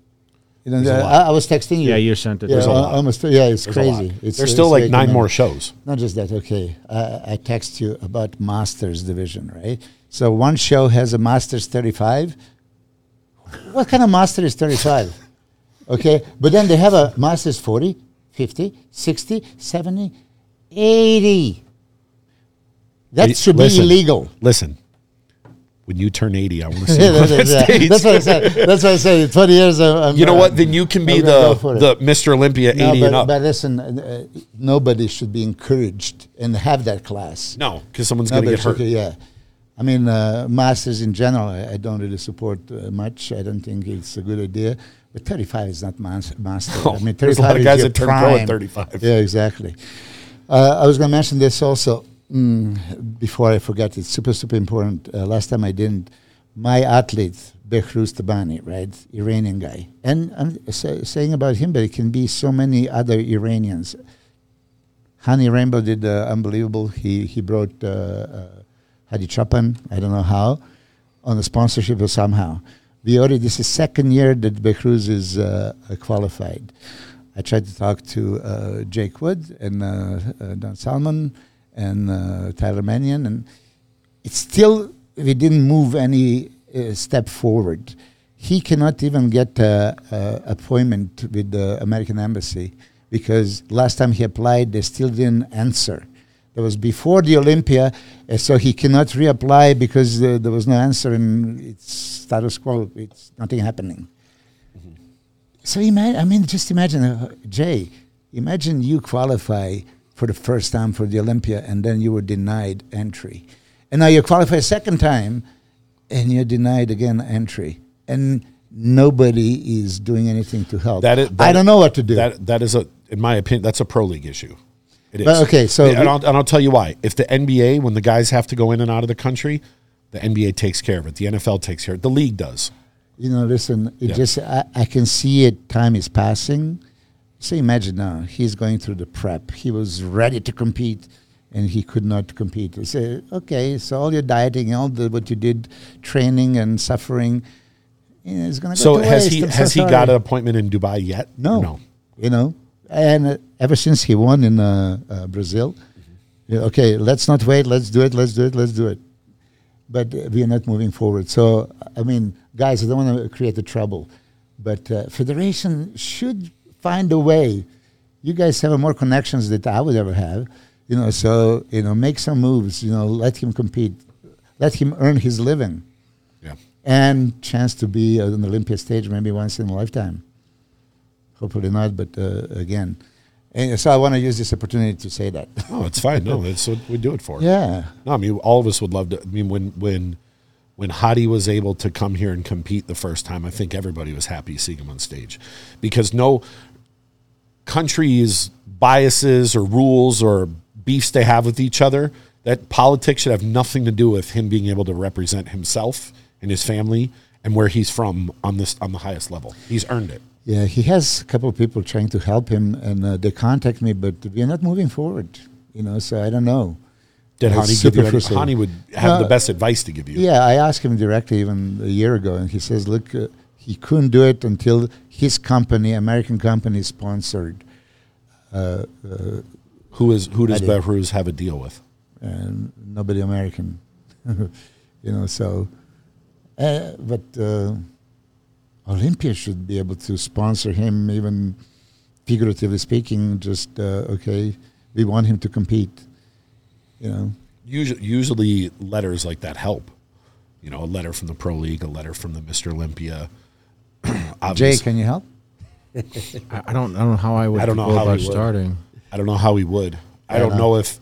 You know, There's a lot. I, I was texting you. Yeah, you sent it. Yeah, There's a al- lot. almost. Yeah, it's There's a lot. crazy. It's, There's it's still like nine you know. more shows. Not just that. Okay, I, I text you about Masters division, right? So one show has a Masters 35. What kind of Master is 35? Okay, but then they have a Masters 40, 50, 60, 70, 80. That Wait, should listen, be illegal. Listen, when you turn 80, I want to see you on that's, that stage. that's what I said. That's what I said. 20 years, I'm, You know what? Then you can be go the the Mr. Olympia 80 No, but, and up. but listen, uh, nobody should be encouraged and have that class. no, because someone's going to get hurt. should- yeah. I mean, uh, masters in general, I, I don't really support uh, much. I don't think it's a good idea. But 35 is not mas- master. Oh, I mean, 35 there's a lot of guys that turn pro at 35. Yeah, exactly. Uh, I was going to mention this also mm, before I forget. It's super, super important. Uh, last time I didn't. My athlete, Behruz Tabani, right, Iranian guy, and I'm sa- saying about him, but it can be so many other Iranians. Hany Rambod did uh, unbelievable. He he brought uh, uh, Hadi Choopan, I don't know how, on the sponsorship or somehow. We already this is second year that Behruz is uh, uh, qualified. I tried to talk to Jake Wood and Dan Solomon and uh, Tyler Manion, and it's still we didn't move any uh, step forward. He cannot even get a, a appointment with the American embassy because last time he applied, they still didn't answer. That was before the Olympia, uh, so he cannot reapply because uh, there was no answer and it's status quo. It's nothing happening. So imagine, I mean, just imagine, uh, Jay, imagine you qualify for the first time for the Olympia and then you were denied entry. And now you qualify a second time and you're denied again entry. And nobody is doing anything to help. That is, I don't know what to do. That that is a, in my opinion, that's a pro league issue. It is. But, okay, so and we- I'll, and I'll tell you why. If the NBA, when the guys have to go in and out of the country, the NBA takes care of it. The NFL takes care of it. The league does. you know, listen, it Yeah. just, I, I can see it, time is passing. So imagine now, he's going through the prep. He was ready to compete and he could not compete. I say, okay, so all your dieting, all the, what you did, training and suffering, you know, it's going to go So to has waste. he I'm so has he got an appointment in Dubai yet? No. No. You know, and uh, ever since he won in uh, uh, Brazil, yeah, okay, let's not wait. Let's do it. Let's do it. Let's do it. But uh, we are not moving forward. So, I mean, guys, I don't want to create the trouble, but uh, federation should find a way. You guys have more connections that I would ever have, you know. So, you know, make some moves. You know, let him compete, let him earn his living, Yeah. and chance to be on the Olympia stage maybe once in a lifetime. Hopefully not, but uh, again. And so I want to use this opportunity to say that. Oh, it's fine. No, that's what we do it for. yeah. No, I mean, all of us would love to. I mean, when when when Hadi was able to come here and compete the first time, I think everybody was happy seeing him on stage, because no countries' biases or rules or beefs they have with each other. That politics should have nothing to do with him being able to represent himself and his family and where he's from on this on the highest level. He's earned it. Yeah, he has a couple of people trying to help him, and uh, they contact me, but we are not moving forward. You know, so I don't know. Did Hany give you frustrating. Hany would have No, the best advice to give you. Yeah, I asked him directly even a year ago, and he says, "Look, uh, he couldn't do it until his company, American company, sponsored." Uh, uh, Who is who does I have a deal with? and nobody American, you know. So, uh, but uh, Olympia should be able to sponsor him, even figuratively speaking. Just uh, okay, we want him to compete. You know, Usually, usually letters like that help. You know, a letter from the Pro League, a letter from the Mr. Olympia. Jay, can you help? I, I don't I don't know how I would I don't know go how about he would. starting. I don't know how he would. I I don't know. know if.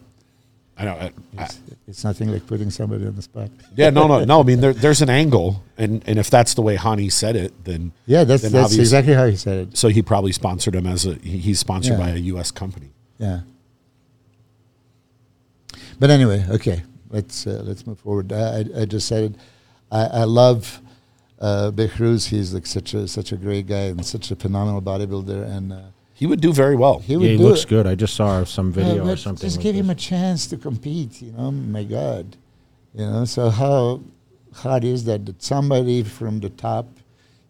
I don't. I, I, It's, it's nothing like putting somebody on the spot. yeah, no, no, no. I mean, there, there's an angle, and and if that's the way Hany said it, then Yeah, that's then that's obvious- exactly how he said it. So he probably sponsored him as a. he- He's sponsored Yeah. by a U.S. company. Yeah. But anyway, okay, let's uh, let's move forward. I, I, I just said it. I, I love uh, Behruz. He's like such a such a great guy and such a phenomenal bodybuilder, and uh, He would do very well. he would Yeah, he looks it. good. I just saw some Yeah, video or something. Just with give him a chance to compete. You know, my God, you know. So how hard is that that somebody from the top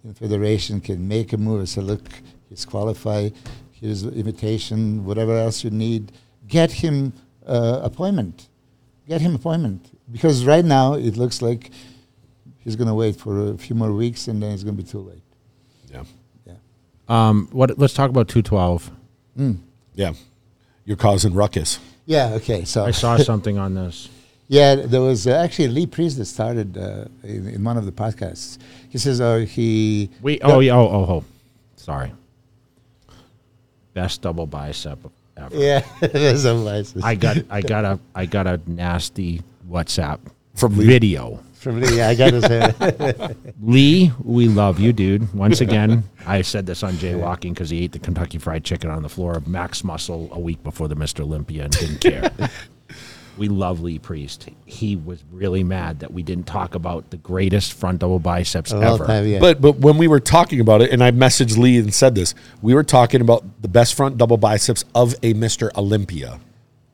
in federation can make a move and say, look, he's qualified. Here's the invitation. Whatever else you need, get him uh, appointment. Get him appointment because right now it looks like he's going to wait for a few more weeks and then it's going to be too late. Yeah. Yeah. Um, what? Let's talk about two twelve. Yeah. You're causing ruckus. Yeah. Okay. So I saw something on this. Yeah, there was uh, actually Lee Priest that started uh, in, in one of the podcasts. He says, "Oh, he We. Oh yeah. Oh oh oh. Sorry. Best double bicep ever. yeah, there's a I got I got a I got a nasty WhatsApp From Lee. video. From Lee. I got to say, Lee, we love you, dude. Once again, I said this on jaywalking because he ate the Kentucky Fried Chicken on the floor of Max Muscle a week before the Mr. Olympia and didn't care. we love Lee Priest. He was really mad that we didn't talk about the greatest front double biceps all ever. time, yeah. But but when we were talking about it, and I messaged Lee and said this, we were talking about the best front double biceps of a Mr. Olympia.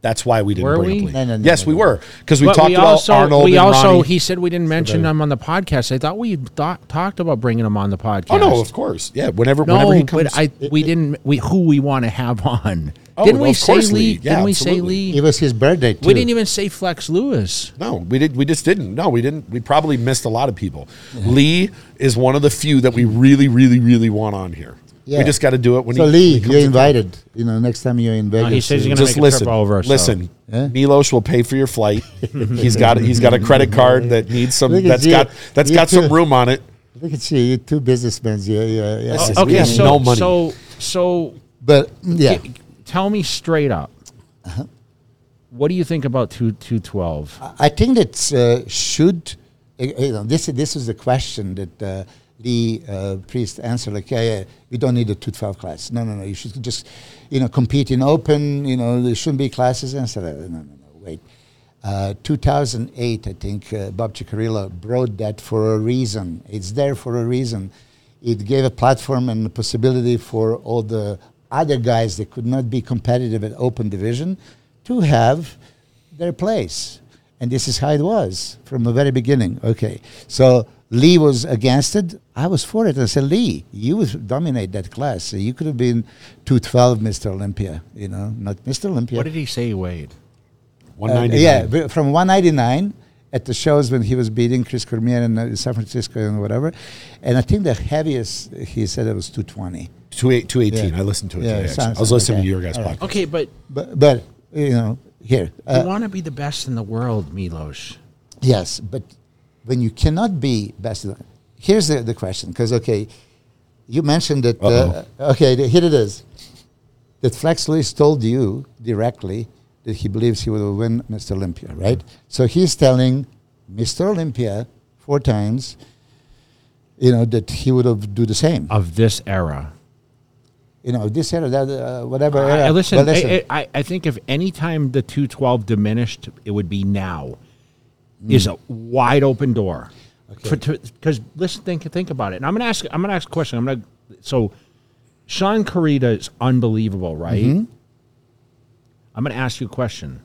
That's why we didn't Were bring we? up Lee. No, no, no, yes, no, we no. were because we But talked we about also, Arnold. we and also Ronnie. he said we didn't mention him on the podcast. I thought we thought, talked about bringing him on the podcast. Oh no, of course, yeah. Whenever, No, whenever he comes, but I we didn't we who we want to have on. Oh, didn't well, we of say course, Lee? Lee. Yeah, didn't we say absolutely. Lee? it was his birthday too. We didn't even say Flex Lewis. No, we did. We just didn't. No, we didn't. We probably missed a lot of people. Lee is one of the few that we really, really, really want on here. Yeah. We just got to do it when So he. Lee, when he you're in. invited. You know, next time you're in Vegas. he says he's uh, gonna Just make a trip listen. over, so- Listen, Yeah? Milos will pay for your flight. he's got he's got a credit card that needs some. Look at That's you. got that's You got some room on it. Look at you, you two businessmen. Yeah, yeah, yeah. Listen, Okay, we so no money. so so But yeah, g- tell me straight up. Uh-huh. What do you think about two two twelve? I think that uh, should uh, you know this this is the question that uh, Lee uh, Priest answered like yeah, yeah we don't need a two twelve class no no no you should just you know compete in open you know there shouldn't be classes and I said no no no wait uh, 2008 I think uh, Bob Cicherillo brought that for a reason it's there for a reason it gave a platform and a possibility for all the other guys that could not be competitive at open division to have their place. And this is how it was from the very beginning. Okay. So Lee was against it. I was for it. I said, Lee, you would dominate that class. You could have been 212 Mr. Olympia, you know, not Mr. Olympia. What did he say he weighed? One Uh, yeah, from 199 at the shows when he was beating Chris Cormier in uh, San Francisco and whatever. And I think the heaviest, he said it was 220. Two eight two eighteen. Yeah. I listened to it Yeah, today. sounds I was listening that. to your guys' All right. podcast. Okay, but But, but you know, here. you Uh, want to be the best in the world, Milos. Yes, but when you cannot be best, here's the, the question. Because okay, you mentioned that. Uh, okay, here it is. That Flex Lewis told you directly that he believes he will win Mr. Olympia, right? So he's telling Mr. Olympia four times, you know, that he would have do the same. Of this era. You know, this era, that, uh, whatever. Era. I- listen, But listen, I, I, I think if any time the 212 diminished, it would be now. Is a wide open door. Okay. Because listen, think think about it. And I'm gonna ask. I'm gonna ask a question. I'm gonna. So, Shaun Clarida is unbelievable, right? Mm-hmm. I'm gonna ask you a question.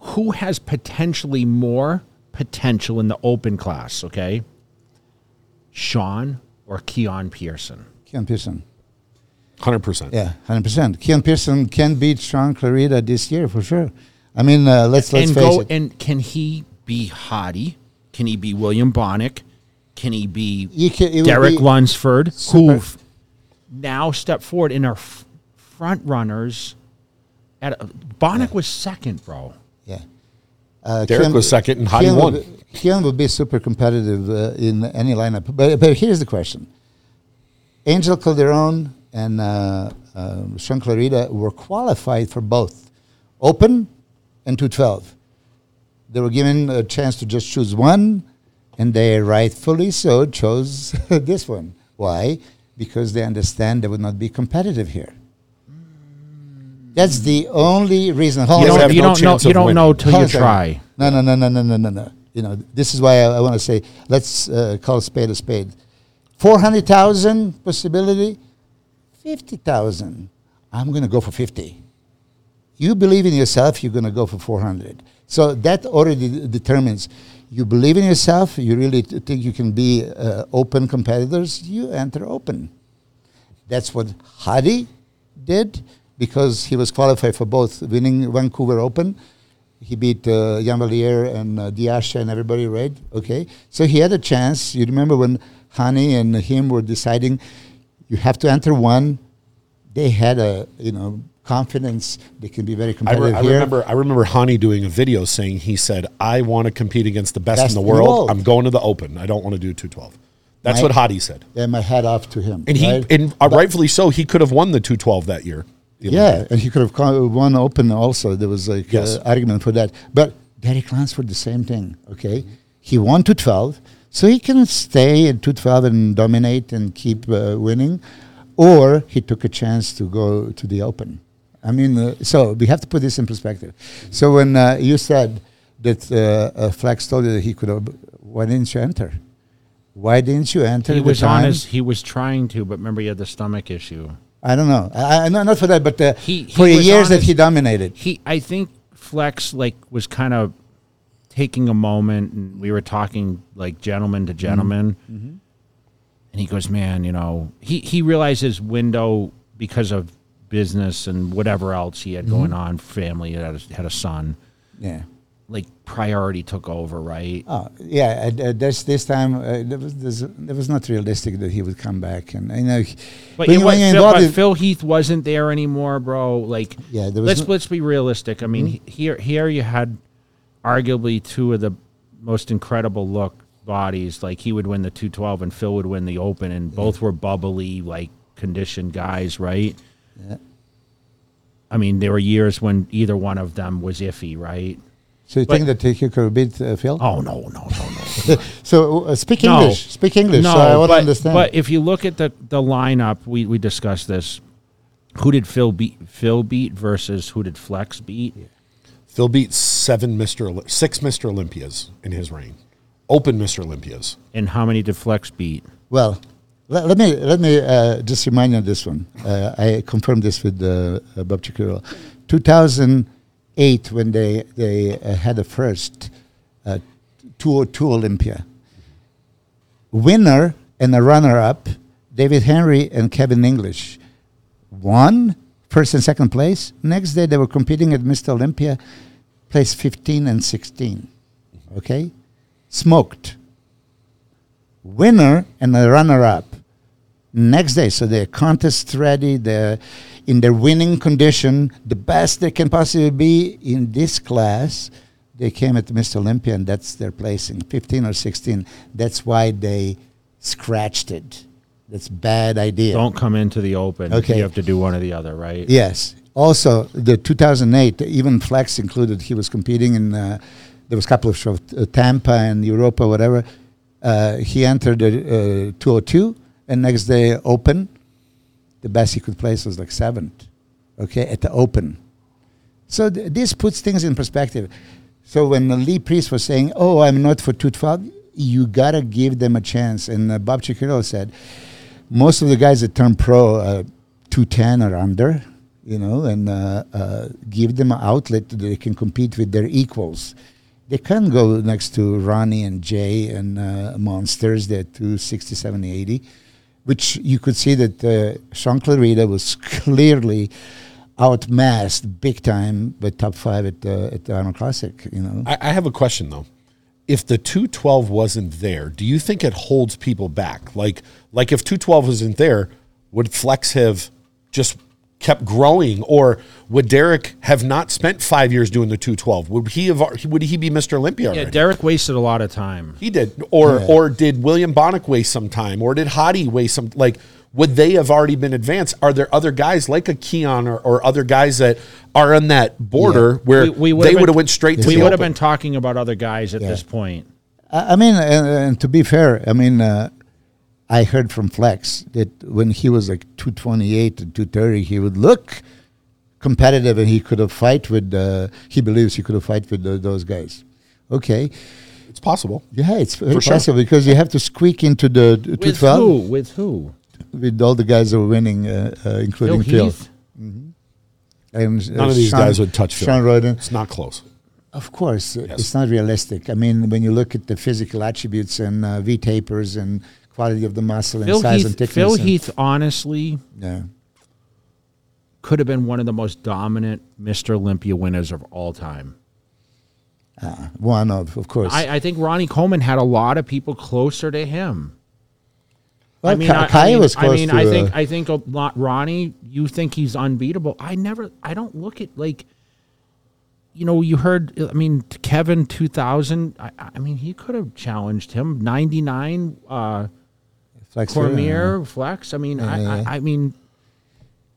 Who has potentially more potential in the open class? Okay, Shaun or Keon Pearson? Keon Pearson. Hundred percent. Yeah, hundred percent. Keon Pearson can beat Shaun Clarida this year for sure. I mean, uh, let's let's and face go it. and can he be Hadi? Can he be William Bonac? Can he be You can- Derek be Lunsford, super- who f- now step forward and are f- front runners? At a, Bonac was second, bro. Yeah. Uh, Derek was second and Hadi Keon won. Would be, Keon would be super competitive uh, in any lineup. But, but here's the question Angel Calderon and uh, uh, Shaun Clarida were qualified for both open and 212. They were given a chance to just choose one, and they rightfully so chose this one. Why? Because they understand they would not be competitive here. That's the only reason. Hold You on a have don't, second. you no don't know. You don't winning. know till Hold you on a second. try. No, no, no, no, no, no, no, no. You know, this is why I, I want to say, let's uh, call a spade a spade. 400,000 possibility, 50,000. I'm going to go for 50. You believe in yourself, you're going to go for 400. So that already determines you believe in yourself, you really think you can be uh, open competitors, you enter open. That's what Hadi did because he was qualified for both, winning Vancouver Open. He beat uh, Iain Valliere and uh, Diasha and everybody, right? Okay. So he had a chance. You remember when Hany and him were deciding You have to enter one. They had a you know confidence. They can be very I, competitive re- I remember I remember Hany doing a video saying he said, "I want to compete against the best, Best in the in the world. world." I'm going to the Open. I don't want to do 212." That's My- what Hadi said, And my hat off to him. and he right? and uh, rightfully so. He could have won the 212 that year. Yeah, Olympic. and he could have won open also. There was like Yes. argument for that. But Derek Lunsford, the same thing. Okay, he won to twelve, so he can stay at two twelve and dominate and keep uh, winning, or he took a chance to go to the open. I mean, uh, so we have to put this in perspective. So when uh, you said that uh, uh, Flex told you that he could have, why didn't you enter? Why didn't you enter? He was on his. He was trying to, but remember he had the stomach issue. I don't know. I, I no, not for that, but uh, He- he for years that his- he dominated. He, I think Flex like was kind of taking a moment, and we were talking like gentleman to gentleman, and he goes, "Man, you know," he he realized his window because of business and whatever else he had going on, family, had a, had a son, Yeah. like priority took over, right? Oh yeah, uh, uh, this this time uh, there was there was not realistic that he would come back, and you know, But, when it was, Phil, but Phil Heath wasn't there anymore, bro. Like, Yeah, let's no- let's be realistic. I mean, he- here here you had arguably two of the most incredible look bodies. Like he would win the two twelve, and Phil would win the Open, and both were bubbly, like conditioned guys, right? Yeah. I mean, there were years when either one of them was iffy, right? so you but- think that he could beat uh, Phil? Oh no, no, no, no. So uh, speak No. English. Speak English. no, so I want but, to understand. But if you look at the the lineup, we we discussed this. Who did Phil beat? Phil beat versus who did Flex beat? Phil beat seven Mr. Oli- six Mr. Olympias in his reign, Open Mr. Olympias. And how many did Flex beat? well, let, let me let me uh, just remind you of this one. Uh, I confirmed this with uh, uh, Bob Cicherillo. 2008, when they they uh, had the first uh, 202 Olympia. winner and a runner-up, David Henry and Kevin English, won first and second place. Next day they were competing at Mr. Olympia, placed 15 and 16. Okay, smoked. Winner and a runner-up. Next day, so they're contest ready. They're in their winning condition, the best they can possibly be in this class. They came at Mr. Olympia, and that's their placing, 15 or 16. That's why they scratched it. That's bad idea. Don't come into the open. Okay. You have to do one or the other, right? Yes. Also, the 2008, even Flex included, he was competing in. Uh, there was a couple of shows, uh, Tampa and Europa, whatever. Uh, he entered the uh, 202, and next day Open. The best he could place was like seventh. Okay, at the Open. So th- this puts things in perspective. So when Lee Priest was saying, "Oh, I'm not for 212," you gotta give them a chance. And uh, Bob Cicherillo said, most of the guys that turn pro, uh, 210 or under, you know, and uh, uh, give them an outlet that they can compete with their equals. They can't go next to Ronnie and Jay and uh, Monsters. They're 260, 70, 80, which you could see that uh, Shaun Clarida was clearly outmassed big time by top five at, uh, at the Arnold Classic, you know. I, I have a question though. If the 212 wasn't there, do you think it holds people back? Like, like if 212 wasn't there, would Flex have just kept growing, or would Derek have not spent five years doing the 212? Would he have? Would he be Mr. Olympia? Yeah. Derek wasted a lot of time. He did, or Yeah. or did William Bonac waste some time, or did Hadi waste some? Like, would they have already been advanced? Are there other guys like a Keon or, or other guys that are on that border where We- we they would have went straight to We the would have been talking about other guys at Yeah. this point. I I mean, and, and to be fair, I mean, uh, I heard from Flex that when he was like 228 and 230, he would look competitive and he could have fight with, uh, he believes he could have fight with tho- those guys. Okay. It's possible. Yeah, it's very For sure. possible because you have to squeak into the With 212 who? With who? with all the guys that were winning, uh, uh, Phil including Phil. Heath? And, None of these guys would touch Phil. Shawn Rhoden. It's not close. Of course, uh, Yes. it's not realistic. I mean, when you look at the physical attributes and uh, V tapers and quality of the muscle and Phil size Heath, and thickness. Phil and- Heath, honestly, Yeah. could have been one of the most dominant Mr. Olympia winners of all time. Uh, one of, of course. I, I think Ronnie Coleman had a lot of people closer to him. Well, I mean, Ka- I, Kai I mean, was I mean, I think I think a lot. Ronnie, you think he's unbeatable? I never. I don't look at like. You know, you heard. I mean, Kevin two thousand. I, I mean, he could have challenged him. Ninety nine. Uh, Flex Cormier, Flex. I mean, I, Yeah. I, I mean,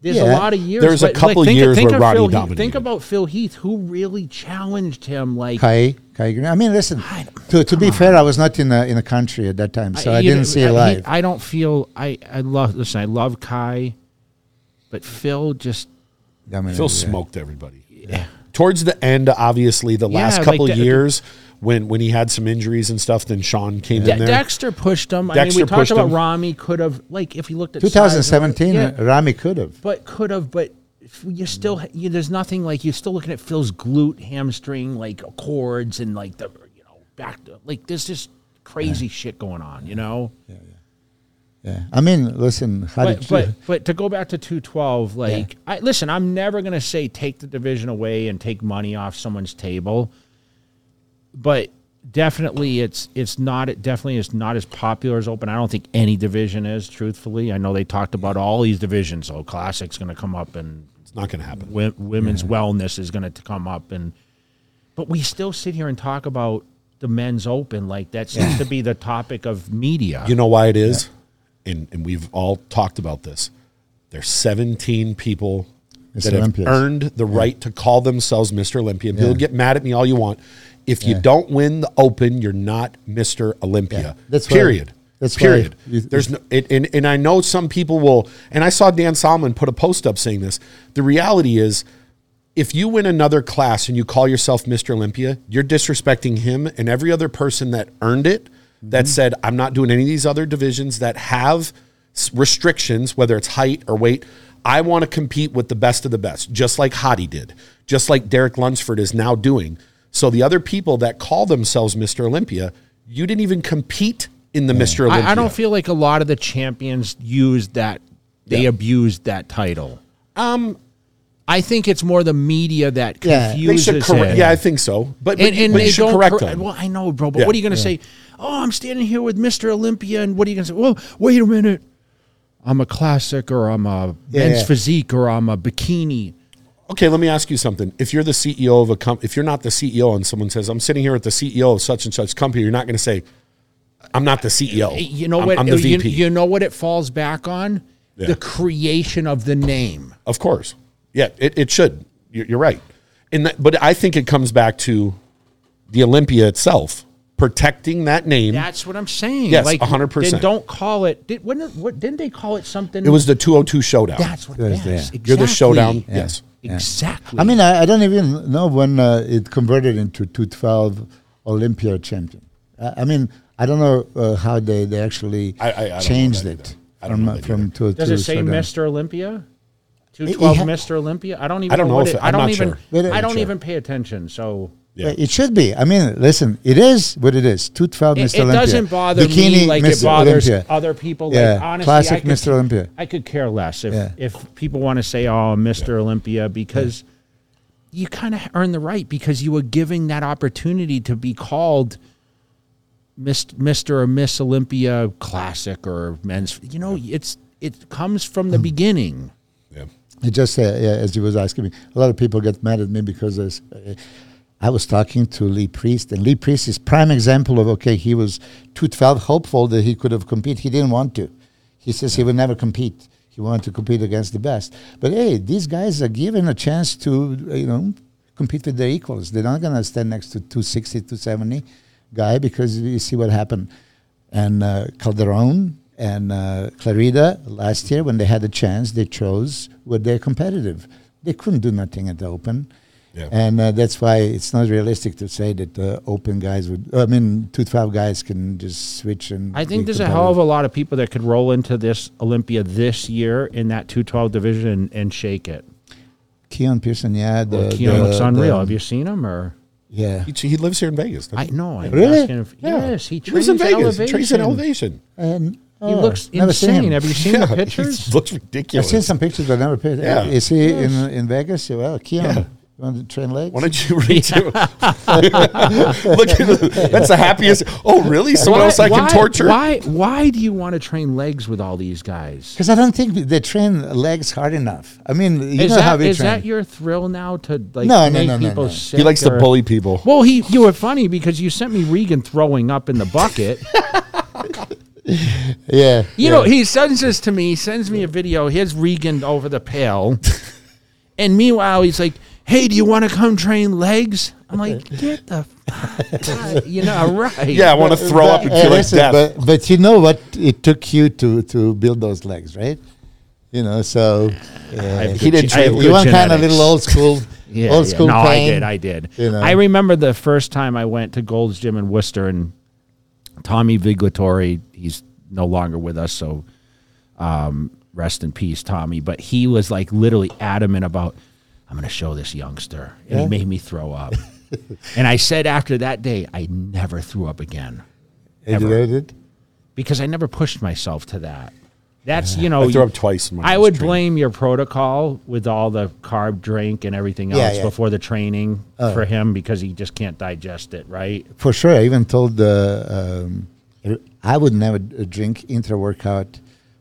there's Yeah. a lot of years. There's a but, couple think, years think where of Roddy Phil Heath. dominated. Think about Phil Heath, who really challenged him. Like, Kai, Kai Greene. I mean, listen. I- To, to be fair, I was not in the in the country at that time, so I, you didn't know, see it he- live. I don't feel. I I love. Listen, I love Kai, but Phil just. Dominated, Phil yeah. smoked everybody. Yeah. Towards the end, obviously, the Yeah, last like couple the- years when when he had some injuries and stuff, then Sean came De- in there. Dexter pushed him. I Dexter mean, we talked pushed about him. Ramy could have like if you looked at size 2017, yeah, uh, Ramy could have. but could have, but if you still you, there's nothing like you're still looking at Phil's glute, hamstring, like chords and like the you know back to, like there's just crazy shit going on, you know. Yeah, yeah. yeah. I mean, listen. How But did but you, but to go back to 212, like I listen, I'm never gonna say take the division away and take money off someone's table, but definitely it's it's not it definitely is not as popular as open. I don't think any division is. Truthfully, I know they talked about all these divisions. So classic's gonna come up and it's not going to happen. wi- women's wellness is going to come up and but we still sit here and talk about the men's open like that seems to be the topic of media You know why it is, and and we've all talked about this. There's 17 people Mr. that have earned the right to call themselves Mr. Olympia. People Yeah. get mad at me all you want. If you don't win the Open, you're not Mr. Olympia. Yeah. That's period. that's period. you- There's no, it, and and I know some people will. And I saw Dan Solomon put a post up saying this. The reality is, if you win another class and you call yourself Mr. Olympia, you're disrespecting him and every other person that earned it. That mm-hmm. said, I'm not doing any of these other divisions that have restrictions, whether it's height or weight. I want to compete with the best of the best, just like Hadi did, just like Derek Lunsford is now doing. So the other people that call themselves Mr. Olympia, you didn't even compete in the Mr. Olympia. I, I don't feel like a lot of the champions used that they Yeah. abused that title um I think it's more the media that Yeah. Confuses correct. it. Yeah, I think so. But, but, and, and but they you should don't correct cor- them. Well, I know, bro, but Yeah. what are you going to say? Oh, I'm standing here with Mr. Olympia, and what are you going to say? Well, wait a minute. I'm a classic, or I'm a men's Yeah. physique, or I'm a bikini. Okay, let me ask you something. If you're the CEO of a company, if you're not the CEO and someone says, I'm sitting here with the CEO of such and such company, you're not going to say, I'm not the CEO. Uh, you know I'm, what? I'm the uh, you, VP. you know what it falls back on? Yeah. The creation of the name. of course. Yeah, it, it should. You're, you're right. And that, but I think it comes back to the Olympia itself, protecting that name. That's what I'm saying. Yes, like 100%. Then don't call it. Did, when, what, didn't they call it something? it was the 202 showdown. That's what. It was Yes, there. You're the exactly. showdown. Yes. Exactly. I mean, I, I don't even know when uh, it converted into 212 Olympia champion. I, I mean, I don't know uh, how they, they actually I- I- I changed it. I don't from know from either. to Does to it say showdown. Mr. Olympia? Two twelve ha- Mr. Olympia. I don't even. I don't know, know what if it, it- I I'm don't not even. sure. I don't sure. even pay attention. So Yeah. It should be. I mean, listen, it is what it is. 212 it, Mr. it Olympia. doesn't bother Bikini me like it Mr. bothers Olympia. other people. Yeah, Like honestly, classic could, Mr. Olympia. I could care less if Yeah. if people want to say, "Oh, Mr. Olympia," because you kind of earn the right because you were giving that opportunity to be called. Mr. or Miss Olympia Classic or men's, you know, it's it comes from the Hmm. beginning. Yeah. It just uh, yeah, as you was asking me, a lot of people get mad at me because there's, uh, I was talking to Lee Priest, and Lee Priest is prime example of okay, he was 212 hopeful that he could have compete. He didn't want to. He says he would never compete. He wanted to compete against the best. But hey, these guys are given a chance to you know compete with their equals. They're not gonna stand next to 260, 270 guy because you see what happened. And uh, Calderon and uh, Clarida last year, when they had a chance, they chose were they're competitive. They couldn't do nothing at the Open. Yeah. And uh, that's why it's not realistic to say that the Open guys would. I mean, 212 guys can just switch and. I think be there's a hell of a lot of people that could roll into this Olympia this year in that 212 division and, and shake it. Keon Pearson, yeah. The, Keon the- looks the- unreal. Have you seen him or? Yeah. He, he lives here in Vegas. doesn't I know. I'm Really? asking if- Yes, he lives in at Vegas. He trains in elevation. elevation. And, He oh, looks never seen insane. him. Have you seen Yeah, the he pictures? looks ridiculous. I've seen some pictures, but never paid. Yeah. Is he in in Vegas? Well, Keon. Yeah. You want to train legs? Why don't you read too? Look at the, that's the happiest. Oh, really? Someone else I can torture? Why? Why do you want to train legs with all these guys? Because I don't think they train legs hard enough. I mean, you Is know how that we is train. that your thrill now to like No, no, make no, no, people no. sick? He likes to bully people. Well, he you were funny because you sent me Regan throwing up in the bucket. yeah. You yeah. know, he sends this to me. He sends me a video. Here's Regan over the pail, and meanwhile he's like, "Hey, do you want to come train legs?" I'm like, "Get the, fuck, you know, right? Yeah, I want to throw up and Hey, feel like death. But, but you know what it took you to, to build those legs, right? You know, so yeah. He didn't train- good you want kind of genetics. little old school, Yeah, old yeah. school No, I did. I did. you know. I remember the first time I went to Gold's Gym in Worcester, and Tommy Viglitori. He's no longer with us, so um, rest in peace, Tommy. But he was like literally adamant about, I'm going to show this youngster, and he made me throw up. and I said after that day, I never threw up again And you ever. did because I never pushed myself to that. That's you know I threw up twice. I would training. blame your protocol with all the carb drink and everything else yeah. before the training for him because he just can't digest it, right? For sure. I even told the, um, I would never drink intra workout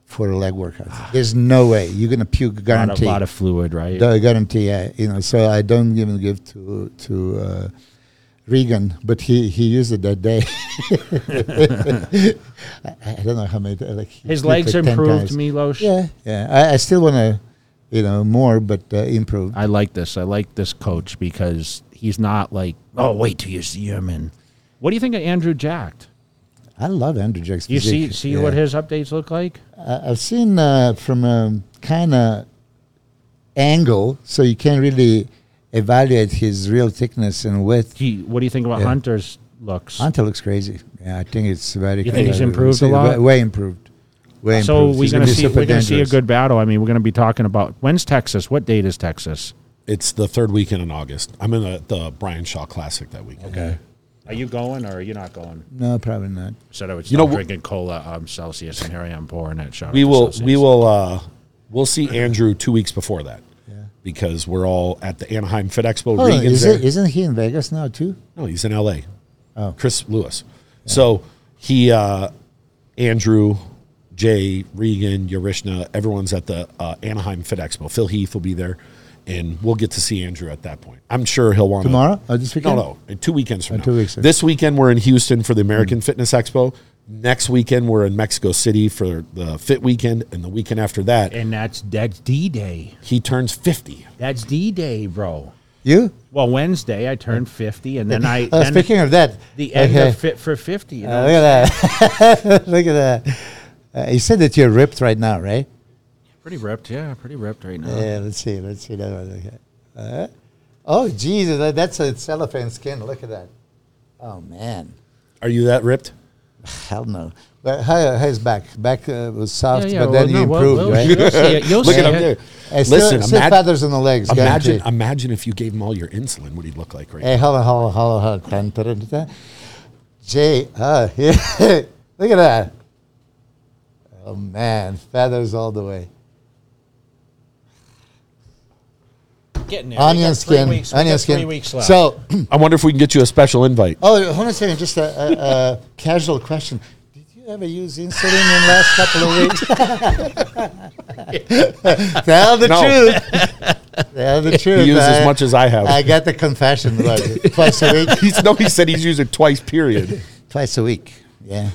for a leg workout. There's no way. You're going to puke, A lot, of, guarantee. lot of fluid, right? I guarantee, yeah. You know, so I don't even give to to uh, Regan, but he he used it that day. I, I don't know how many. Like His legs like improved. Milos. Yeah, yeah. I, I still want to, you know, more, but uh, improve. I like this. I like this coach because he's not like, oh, wait till you see him. And what do you think of Andrew Jacked? I love Andrew Jack's You see physique, see yeah. what his updates look like? I- I've seen uh, from a kind of angle, so you can't really evaluate his real thickness and width. Do you, what do you think about Yeah. Hunter's looks? Hunter looks crazy. Yeah, I think it's very. You think he's improved a lot? Way improved. Way so improved. we're He's gonna be see super we're gonna see a dangerous. good battle. I mean, we're gonna be talking about when's Texas? What date is Texas? It's the third weekend in August. I'm in the, the Brian Shaw Classic that weekend. Okay. Are you going or are you not going? No, probably not. Said I would You stop know, drinking cola um, Celsius, and here I am pouring it. shot. We will. Celsius. We will. Uh, we'll see Andrew two weeks before that. Yeah. Because we're all at the Anaheim Fit Expo. Hold on, Regan's is there. it, isn't he in Vegas now too? No, he's in L.A. Oh. Chris Lewis. So he, uh, Andrew, Jay, Regan, Yarishna, everyone's at the uh, Anaheim Fit Expo. Phil Heath will be there, and we'll get to see Andrew at that point. I'm sure he'll want to Tomorrow or this No, weekend? no, in two weekends from Oh, now. two weeks, okay. This weekend we're in Houston for the American Fitness Expo. Next weekend we're in Mexico City for the Fit Weekend, and the weekend after that and that's that's D Day. he turns 50. That's D Day, bro. You? Well, Wednesday I turned fifty, and then I Oh, then speaking of that, the end okay. of Fit for Fifty. You Uh, know? look at that! look at that! Uh, you said that you're ripped right now, right? Pretty ripped, yeah, pretty ripped right now. Yeah. Let's see. Let's see that one. Okay. Uh, oh, Jesus! That, that's a cellophane skin. Look at that. Oh man, Are you that ripped? hell no. But how, how's back? Back uh, was soft, Yeah, yeah, but well, then no, you well, improved, well, right? You'll see it. You'll Look see at him there. Hey, Listen, still imag- feathers on the legs. Imagine, imagine if you gave him all your insulin, what he'd look like right Hey, hold on, hold on, hold on, hold on. Dun, dun, dun, dun. Jay, uh, yeah. look at that. Oh man, feathers all the way. Getting there. Onion skin, onion skin. Three weeks left. So. I wonder if we can get you a special invite. oh, hold on a second. Just a, a, a casual question. Did you ever use insulin in the last couple of weeks? Tell the No. truth. Tell the truth. He used I- as much as I have. I got the confession. What, twice a week. He's, no, he said he's used it twice, period. Twice a week. Yeah,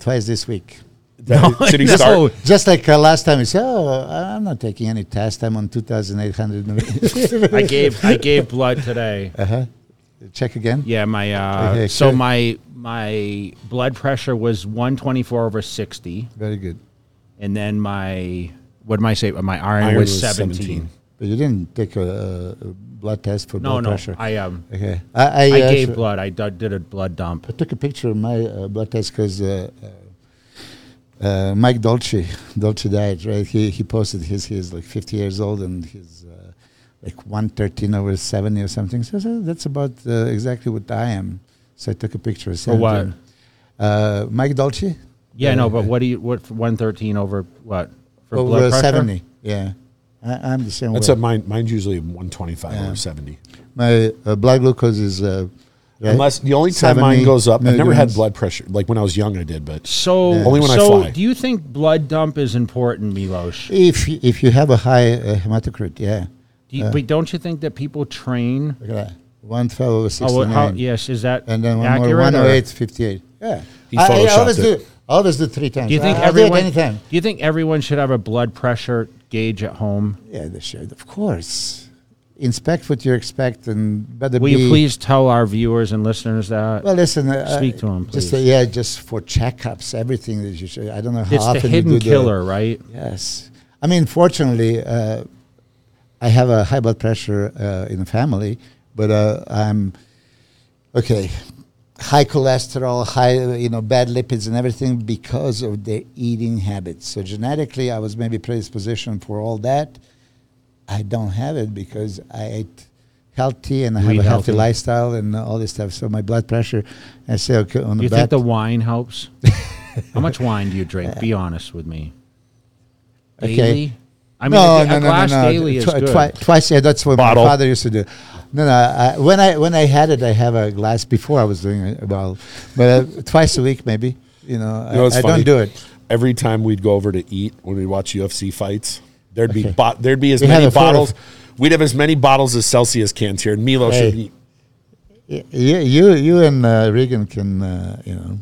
twice this week. Should he no. start? Just like uh, last time, he said, "Oh, I'm not taking any test. I'm on 2,800." I gave I gave blood today. uh-huh. Check again. Yeah, my uh, Okay, so my my blood pressure was 124 over 60, Very good. and then my what did I say? My iron, Iron was, was 17. 17. But you didn't take a, a blood test for No, blood no, pressure. I um okay. I, I, I uh, gave blood. I d- did a blood dump. I took a picture of my uh, blood test because uh, uh, uh, Mike Dolce, Dolce died, right? He he posted his he's like 50 years old and he's uh, like 113 over 70 or something. So, so that's about uh, exactly what I am. So I took a picture. For what? him. Uh, Mike Dolce. Yeah, Uh, no, but what do you what 113 over what for over blood pressure? 70. Yeah. I, I'm the same That's way. a mine. Mine's usually 125 Yeah. over 70. My uh, blood glucose is. Right? Unless the only time mine goes up, I've never had milligrams. blood pressure. Like when I was young, I did, but So, Only when I so fly. do you think blood dump is important, Milos? If y- if you have a high uh, hematocrit, yeah. Do you, but don't you think that people train? Look at that. One fell over Oh, 69. how, yes, is that And then one accurate? more, or- 108, 58. Yeah. He I, I photoshopped always it. do. Always do three times. Do you think I, I'll do it everyone? anytime? Do you think everyone should have a blood pressure gauge at home? Yeah, they should. Of course. Inspect what you expect and better Will be. you please tell our viewers and listeners that? Well, listen. Uh, Speak to them, please. uh, yeah, just for checkups, everything that you should. I don't know how it's the often hidden you do the- killer, right? Yes. I mean, fortunately, uh, I have a high blood pressure uh, in the family, but uh, I'm okay. High cholesterol, high uh, you know bad lipids and everything because of the eating habits. So genetically, I was maybe predispositioned for all that. I don't have it because I ate healthy and I have Eat a healthy healthy. lifestyle and all this stuff. So my blood pressure, I say okay on Do the you back. think the wine helps? How much wine do you drink? Be honest with me. Okay. Daily? I mean, no, a, no, a no, glass no, no. daily is Twi- good. twi- twice, yeah, that's what Bottle. my father used to do. No, no. I, when I when I had it, I have a glass before I was doing it. Well, but uh, twice a week, maybe. You know, You know, I, it's I don't do it. every time we'd go over to eat when we watch UFC fights, there'd be Okay. bo- there'd be as We many a photo- bottles. We'd have as many bottles as Celsius cans here, and Milo Hey. should eat. Y- You, you, you and uh, Regan can, uh, you know,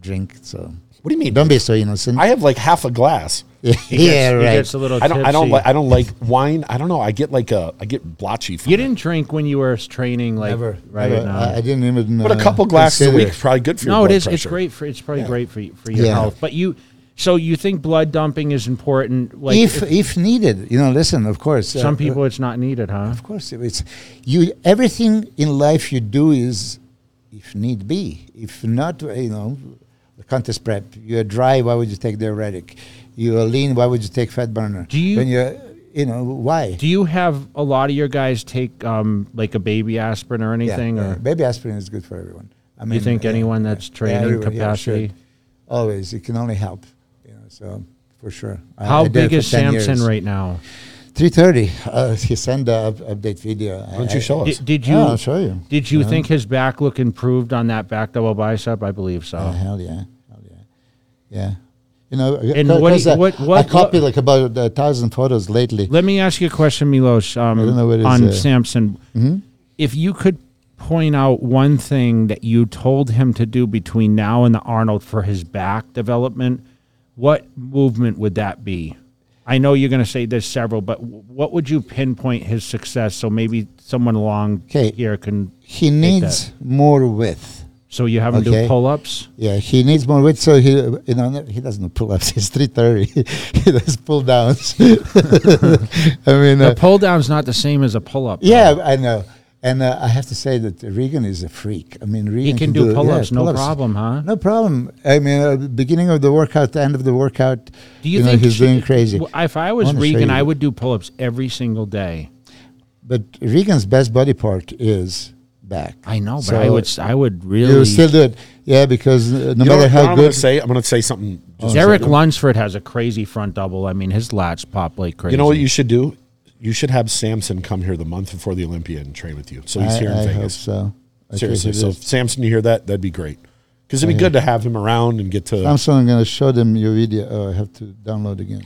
drink. So What do you mean? don't be so innocent. I have like half a glass. yeah, He gets- yeah, he right. gets a little I don't. I don't tipsy. like. I don't like wine. I don't know. I get like a. I get blotchy. From You it. didn't drink when you were training, like Never, right never. now. I, I didn't even. But a uh, couple glasses a week is probably good for your no, it blood is. It's great for. It's probably Yeah. great for y- for your Yeah. health. But you, so you think blood dumping is important? Like if if needed, you know, listen. Of course, uh, some people, it's not needed, huh? Of course, it's you. Everything in life you do is, if need be. If not, you know, the contest prep. You're dry. Why would you take diuretic? You're lean. Why would you take fat burner? Do you- When you're, you know, why? Do you have a lot of your guys take um, like a baby aspirin or anything, yeah. or baby aspirin is good for everyone. I mean you think yeah, anyone that's yeah, training yeah, capacity? Always, it can only help. You know, so for sure. How I did big is Samson years. right now? 330. Uh, he sent the up, update video. Why don't you show us? Did, did you Yeah, I'll show you. did you Yeah. think his back look improved on that back double bicep? I believe so. Oh, hell yeah, hell yeah, yeah. You know, And c- what you- uh, what- I what- copied like about a thousand photos lately. Let me ask you a question, Milos. Um, I don't know what is, on uh, Samson, Mhm. if you could point out one thing that you told him to do between now and the Arnold for his back development, what movement would that be? I know you're going to say there's several, but what would you pinpoint his success so maybe someone along 'Kay. here can? He needs more width. So you have him do pull ups? Yeah, he needs more width. So he, you know, he doesn't do pull-ups. He's three thirty. he does pull downs. I mean, The uh, pull down's not the same as a pull up. yeah, I know. And uh, I have to say that Regan is a freak. I mean, Regan He can do pull ups, yeah, no pull-ups. problem, huh? No problem. I mean, uh, beginning of the workout, the end of the workout. Do you, know, think he's she- doing crazy? w- If I was I Regan. I would do pull ups every single day. But Regan's best body part is back. I know, but So I would s- I would really. You still do it, yeah, because uh, no You matter know how I'm good. gonna say, I'm gonna say something. just Derek. Lunsford has a crazy front double. I mean, his lats pop like crazy. You know what you should do? You should have Samson come here the month before the Olympia and train with you. So he's I, here in I hope Vegas. so. I Seriously. think So if Samson, you hear that? That'd be great. Because it'd be good to have him around and get to. is. Samson, I'm going to show them your video. Oh, I have to download again.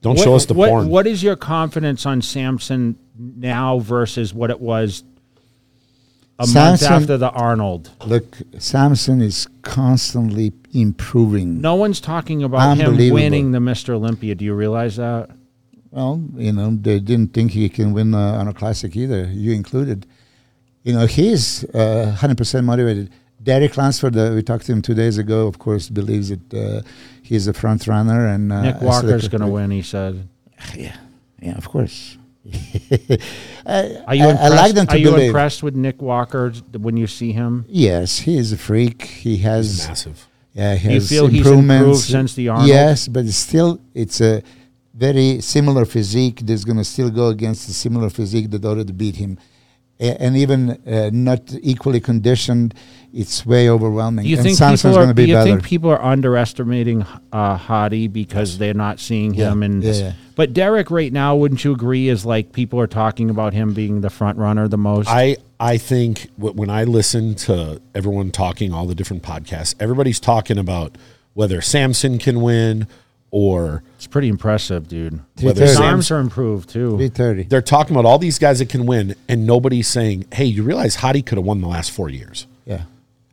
don't What- show us the what, porn. What is your confidence on Samson now versus what it was a month after the Arnold? Look, Samson is constantly improving. No one's talking about him winning the Mr. Olympia. Do you realize that? Well, you know, they didn't think he can win uh, on a classic either, you included. You know, he's uh, 100% motivated. Derek Lunsford, uh, we talked to him two days ago, of course, believes that uh, he's a front runner. And uh, Nick Walker's going to win, he said. Yeah, yeah, of course. I, Are you I, impressed? I like them to Are you believe. impressed with Nick Walker when you see him? Yes, he is a freak. He He's has massive. Yeah, he You has feel he's improvements. improved since the Arnold? Yes, but it's still it's a very similar physique. That's going to still go against a similar physique that already beat him. a- and even uh, not equally conditioned, it's way overwhelming. Do you and think Samson's people are? going to Do you think people are underestimating uh, Hadi because they're not seeing Yeah, him? And yeah, yeah. but Derek, right now, wouldn't you agree? Is like people are talking about him being the front runner the most. I I think when I listen to everyone talking all the different podcasts, everybody's talking about whether Samson can win or it's pretty impressive, dude. whether 330. His Sam's, arms are improved too. 330. they're talking about all these guys that can win, and nobody's saying, "Hey, you realize Hadi could have won the last four years." Yeah.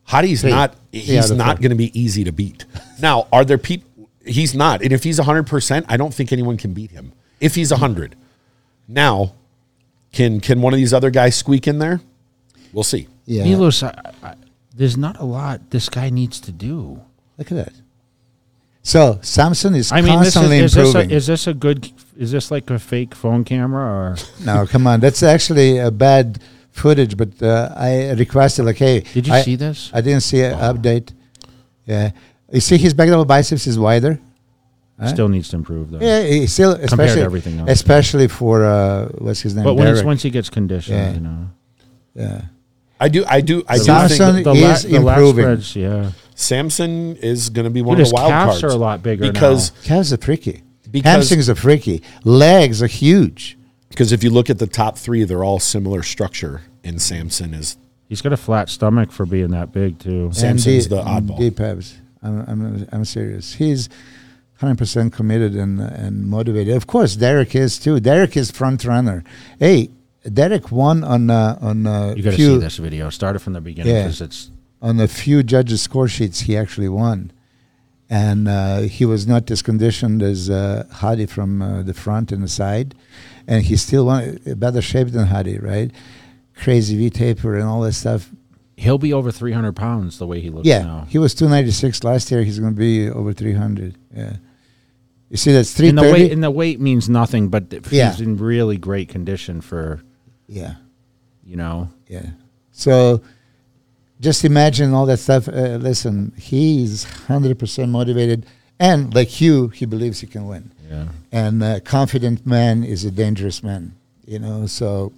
Hadi's Three. not. Yeah, He's the not four. going to be easy to beat. Now, are there people? He's not, and if he's hundred percent, I don't think anyone can beat him. If he's hundred, now, can can one of these other guys squeak in there? We'll see. Yeah. Milos, I, I, there's not a lot this guy needs to do. Look at that. So Samson is I mean, this is, constantly is this a, improving. is this a good? Is this like a fake phone camera or? no, come on. That's actually a bad footage, but uh, I requested like, hey, Did you I, see this? I didn't see an update. Yeah, you see his back double biceps is wider. Huh? Still needs to improve though. Yeah, he still especially everything else. especially for uh, what's his name? But when it's, Derek. once he gets conditioned, Yeah. you know, yeah, I do. I do. I do Samson think the, is la- the lat improving. spreads, yeah. Samson is going to be one Dude, of his the wild calves cards are a lot bigger because calves are freaky. Because- Hamstrings are freaky. Legs are huge. because if you look at the top three, they're all similar structure, and Samson is He's got a flat stomach for being that big too. Samson's And the oddball. Deep abs. I'm, I'm, I'm serious. He's 100% committed and, and motivated. Of course, Derek is too. Derek is front runner. Hey, Derek won on uh, on uh, You got to see this video. Start it from the beginning Yeah. because it's on a few judges' score sheets. He actually won, and uh, he was not as conditioned as uh, Hadi from uh, the front and the side, and he still won. Better shape than Hadi, right? Crazy V taper and all that stuff. he'll be over 300 pounds the way he looks Yeah, now. he was 296 last year. He's going to be over 300. Yeah. You see, that's And the 330. weight and the weight means nothing, but Yeah. he's in really great condition for yeah, you know. yeah. So just imagine all that stuff. Uh, listen, he's 100% motivated. And like you, he believes he can win. Yeah, And a confident man is a dangerous man, you know? So,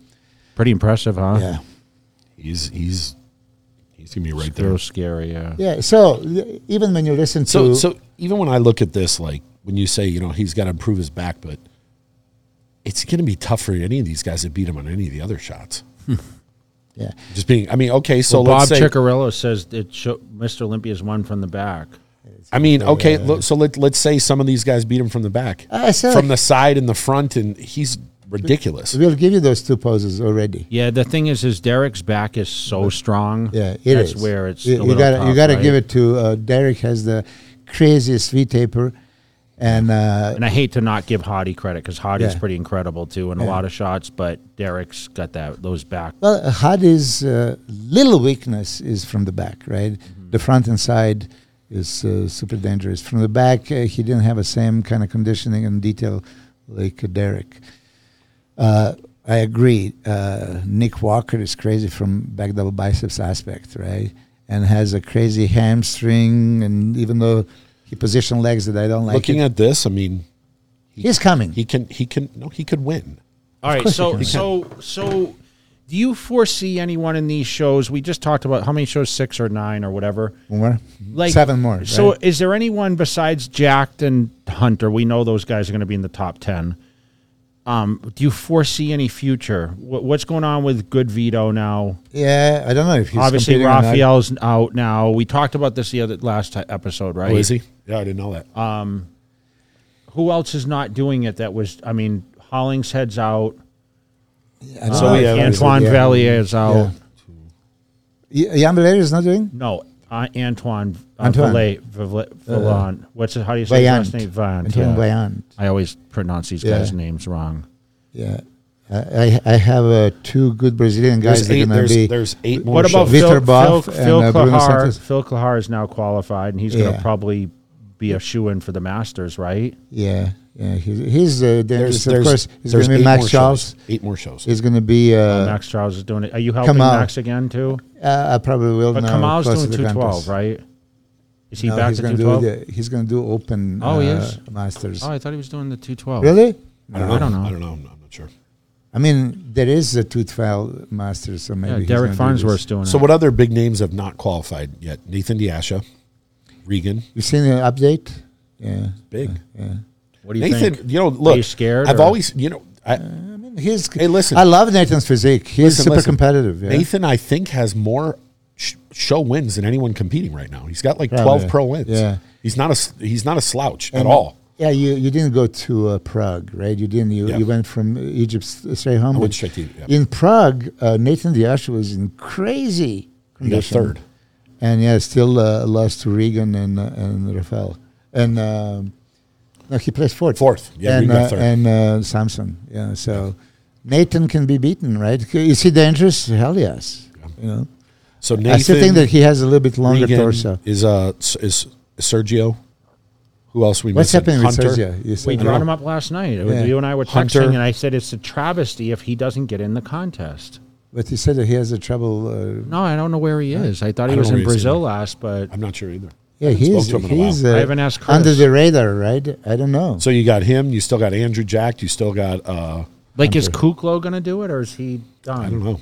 pretty impressive, huh? yeah. he's he's he's gonna be right Real there. scary. Yeah. Yeah. So even when you listen to. So so even when I look at this, like when you say you know he's got to improve his back, but it's gonna be tough for any of these guys to beat him on any of the other shots. yeah. Just being, I mean, okay, so well, let's Bob say, Cicherillo says it show, Mr. Olympia's won from the back. I mean, okay, look, so let let's say some of these guys beat him from the back, I said from the side and the front, and he's ridiculous. We'll give you those two poses already. Yeah, the thing is, is Derek's back is so strong. Yeah, it That's is. where it's. You, a little gotta you gotta right? give it to uh, Derek. Has the craziest V taper, and uh, And I hate to not give Hadi credit because Hadi's Yeah. pretty incredible too in a lot of shots, but Derek's got that those back. well, Hadi's uh, little weakness is from the back, right? Mm-hmm. The front and side is uh, super dangerous. From the back, uh, he didn't have the same kind of conditioning and detail like uh, Derek. Uh, I agree. Uh, Nick Walker is crazy from back double biceps aspect, right? And has a crazy hamstring, and even though he position legs that I don't like, Looking it, at this, I mean, he, he's coming. he can he can no, he could win. All right, course so so so, do you foresee anyone in these shows? We just talked about how many shows, six or nine or whatever. more, Like seven more. So, right? is there anyone besides Jacked and Hunter? We know those guys are going to be in the top ten. Um, do you foresee any future? What, what's going on with Good Vito now? yeah, I don't know if he's Obviously, competing or not. Raphael's out now. We talked about this the other last ti- episode, right? Oh, is he? Yeah, I didn't know that. Who else is not doing it? That was, I mean, Hollingshead's heads out. I don't So know we if have- he's- Antoine yeah. Vellier is out. Yeah. Jan is not doing. No, uh, Antoine. Uh, Antoine. Valet, Valet, Valant. What's it? How do you say Vaillant. his last name? Vaillant. Antoine yeah. Vaillant. I always pronounce these Yeah. guys' names wrong. Yeah, I I, I have uh, two good Brazilian guys There's that are eight, going to be. there's eight more What about shows. Vitor Phil, Boff Phil, and, Phil uh, Bruno Clahar? Santos? Phil Clahar is now qualified, and he's going Yeah. to probably be a shoe in for the Masters, right? Yeah, yeah, he's, he's uh, dangerous. There's, of course, he's there's going to be Max Charles. Shows. Eight more shows. He's going to be. Uh, Max Charles is doing it. Are you helping Kamal. Max again too? uh, I probably will. But now, Kamal's doing to two twelve, contest. right? Is he No, back he's to gonna two do twelve? the, He's going to do Open. Oh, he uh, is? Masters. Oh, I thought he was doing the two twelve. really? I don't know. I don't know. I'm not, I'm not sure. I mean, there is a tooth file master, so maybe Yeah, Derek gonna do this. Farnsworth's doing it. So what other big names have not qualified yet? Nathan De Asha, Regan, You seen the update? Yeah, big. yeah. What do you Nathan, think? you know, look, you scared, I've or- always, you know, I, I mean, he's. Hey, listen. I love Nathan's physique. He's Listen, super listen. competitive. Yeah. Nathan, I think, has more sh- show wins than anyone competing right now. He's got like Probably. twelve pro wins. Yeah. he's not a s- he's not a slouch at all. Yeah, you, you didn't go to uh, Prague, right? You didn't. You, Yeah. you went from Egypt s- straight home. I went But straight to yeah. In Prague, uh, Nathan De Asha was in crazy He got condition. third. and yeah, still uh, lost to Regan and uh, and Rafael. And um, no, he placed fourth. Fourth. Yeah, and Regan got uh, third. and uh, Samson. Yeah, so Nathan can be beaten, right? Is he dangerous? Hell yes. You know, So Nathan, I still think that he has a little bit longer Regan torso. is uh is Sergio. Who else we What's missing? happening with Sergio? You We brought him up last night. Yeah. You and I were Hunter. texting, and I said it's a travesty if he doesn't get in the contest. But he said that he has a trouble. Uh, No, I don't know where he is. I thought he don't was in where he is Brazil last, but I'm not sure either. Yeah, haven't he's spoke to him in a he's while. uh, I haven't asked Chris. under the radar, right? I don't know. So you got him. You still got Andrew Jacked. You still got uh like, is Kuklo going to do it, or is he done? I don't know.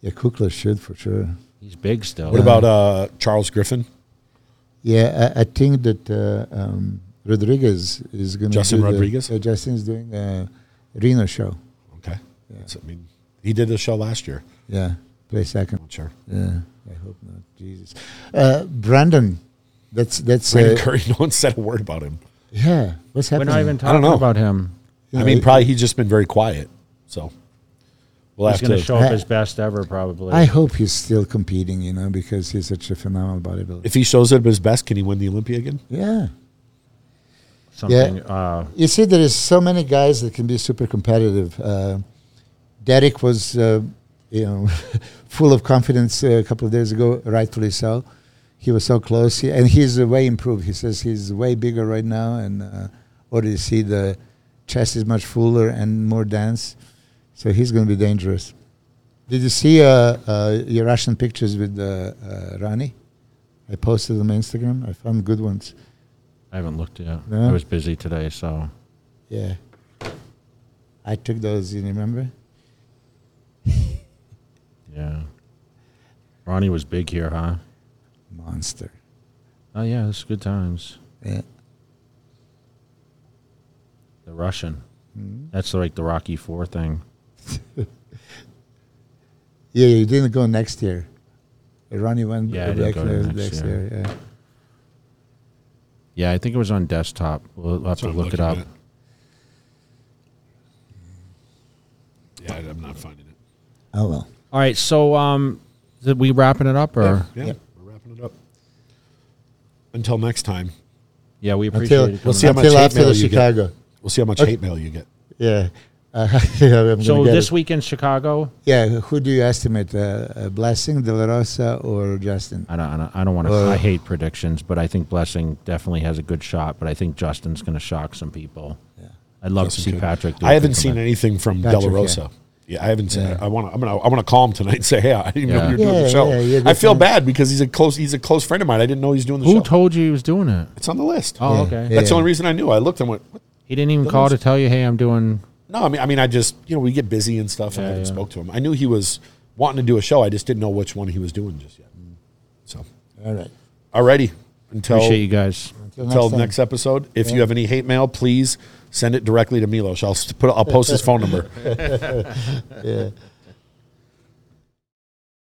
yeah, Kukla should for sure. He's big still. What about uh Charles Griffin? Yeah, I, I think that uh, um, Rodriguez is going to. Justin Rodriguez? Uh, Justin's doing a Reno show. Okay. That's- I mean, he did the show last year. Yeah, play second. Not sure. Yeah, I hope not. Jesus, uh, Brandon, that's that's Brandon uh, Curry. No one said a word about him. yeah. What's We're happening? not even I don't talking know. about him. You I mean, it- probably he's just been very quiet. So we'll He's have going to to show up I- his best ever, probably. I hope he's still competing. You know, because he's such a phenomenal bodybuilder. If he shows up his best, can he win the Olympia again? yeah. Something. Uh, You see, there is so many guys that can be super competitive. Uh, Derek was, uh, you know, full of confidence uh, a couple of days ago, rightfully so. He was so close, he, and he's way improved. He says he's way bigger right now, and uh, already see the chest is much fuller and more dense. So he's going to be dangerous. Did you see uh, uh, your Russian pictures with uh, uh, Ronnie? I posted them on Instagram. I found good ones. I haven't looked yet. No? I was busy today, so. Yeah. I took those, you remember? Yeah. Ronnie was big here, huh? Monster. Oh, yeah, it's good times. Yeah. The Russian. Mhm. That's like the Rocky Four thing. Yeah, you didn't go next year. Ronnie went Yeah, I back didn't go there next next year. year. Yeah. Yeah, I think it was on desktop. We'll have That's to look it up. at. Yeah, I'm not finding it. Oh well. All right, so um, did we wrapping it up or? Yeah, Yep. we're wrapping it up. Until next time, Yeah, we appreciate Until, it. We'll see how much until hate after mail the you get. Chicago. we'll see how much Okay. hate mail you get. Yeah. Uh, yeah, I'm So gonna get this it. week in Chicago, Yeah, who do you estimate? Uh, uh, Blessing, De La Rosa, or Justin? I don't, I don't, I don't want to. Uh, I hate predictions, but I think Blessing definitely has a good shot. But I think Justin's going to shock some people. Yeah. I'd love Justin to see could. Patrick. Do I a haven't seen anything from Patrick, De La yeah. Rosa. Yeah, I haven't seen. Yeah. I want to. I'm gonna. I want to call him tonight and say, "Hey, I didn't know Yeah. you were doing Yeah, the show." yeah, yeah, I feel definitely. bad because he's a close. He's a close friend of mine. I didn't know he's doing the show. Who show. told you he was doing it? it's on the list. Oh, Yeah. okay. Yeah. That's the only reason I knew. I looked and went, what? He didn't even That call was- to tell you, "Hey, I'm doing." "No." I mean, I mean, I just you know we get busy and stuff, and I Yeah, haven't yeah. spoke to him. I knew he was wanting to do a show. I just didn't know which one he was doing just yet. So, All right. alrighty. Until Appreciate you guys. Until until time. next episode. If Yeah. you have any hate mail, please send it directly to Milos. I'll put. I'll post his phone number. Yeah.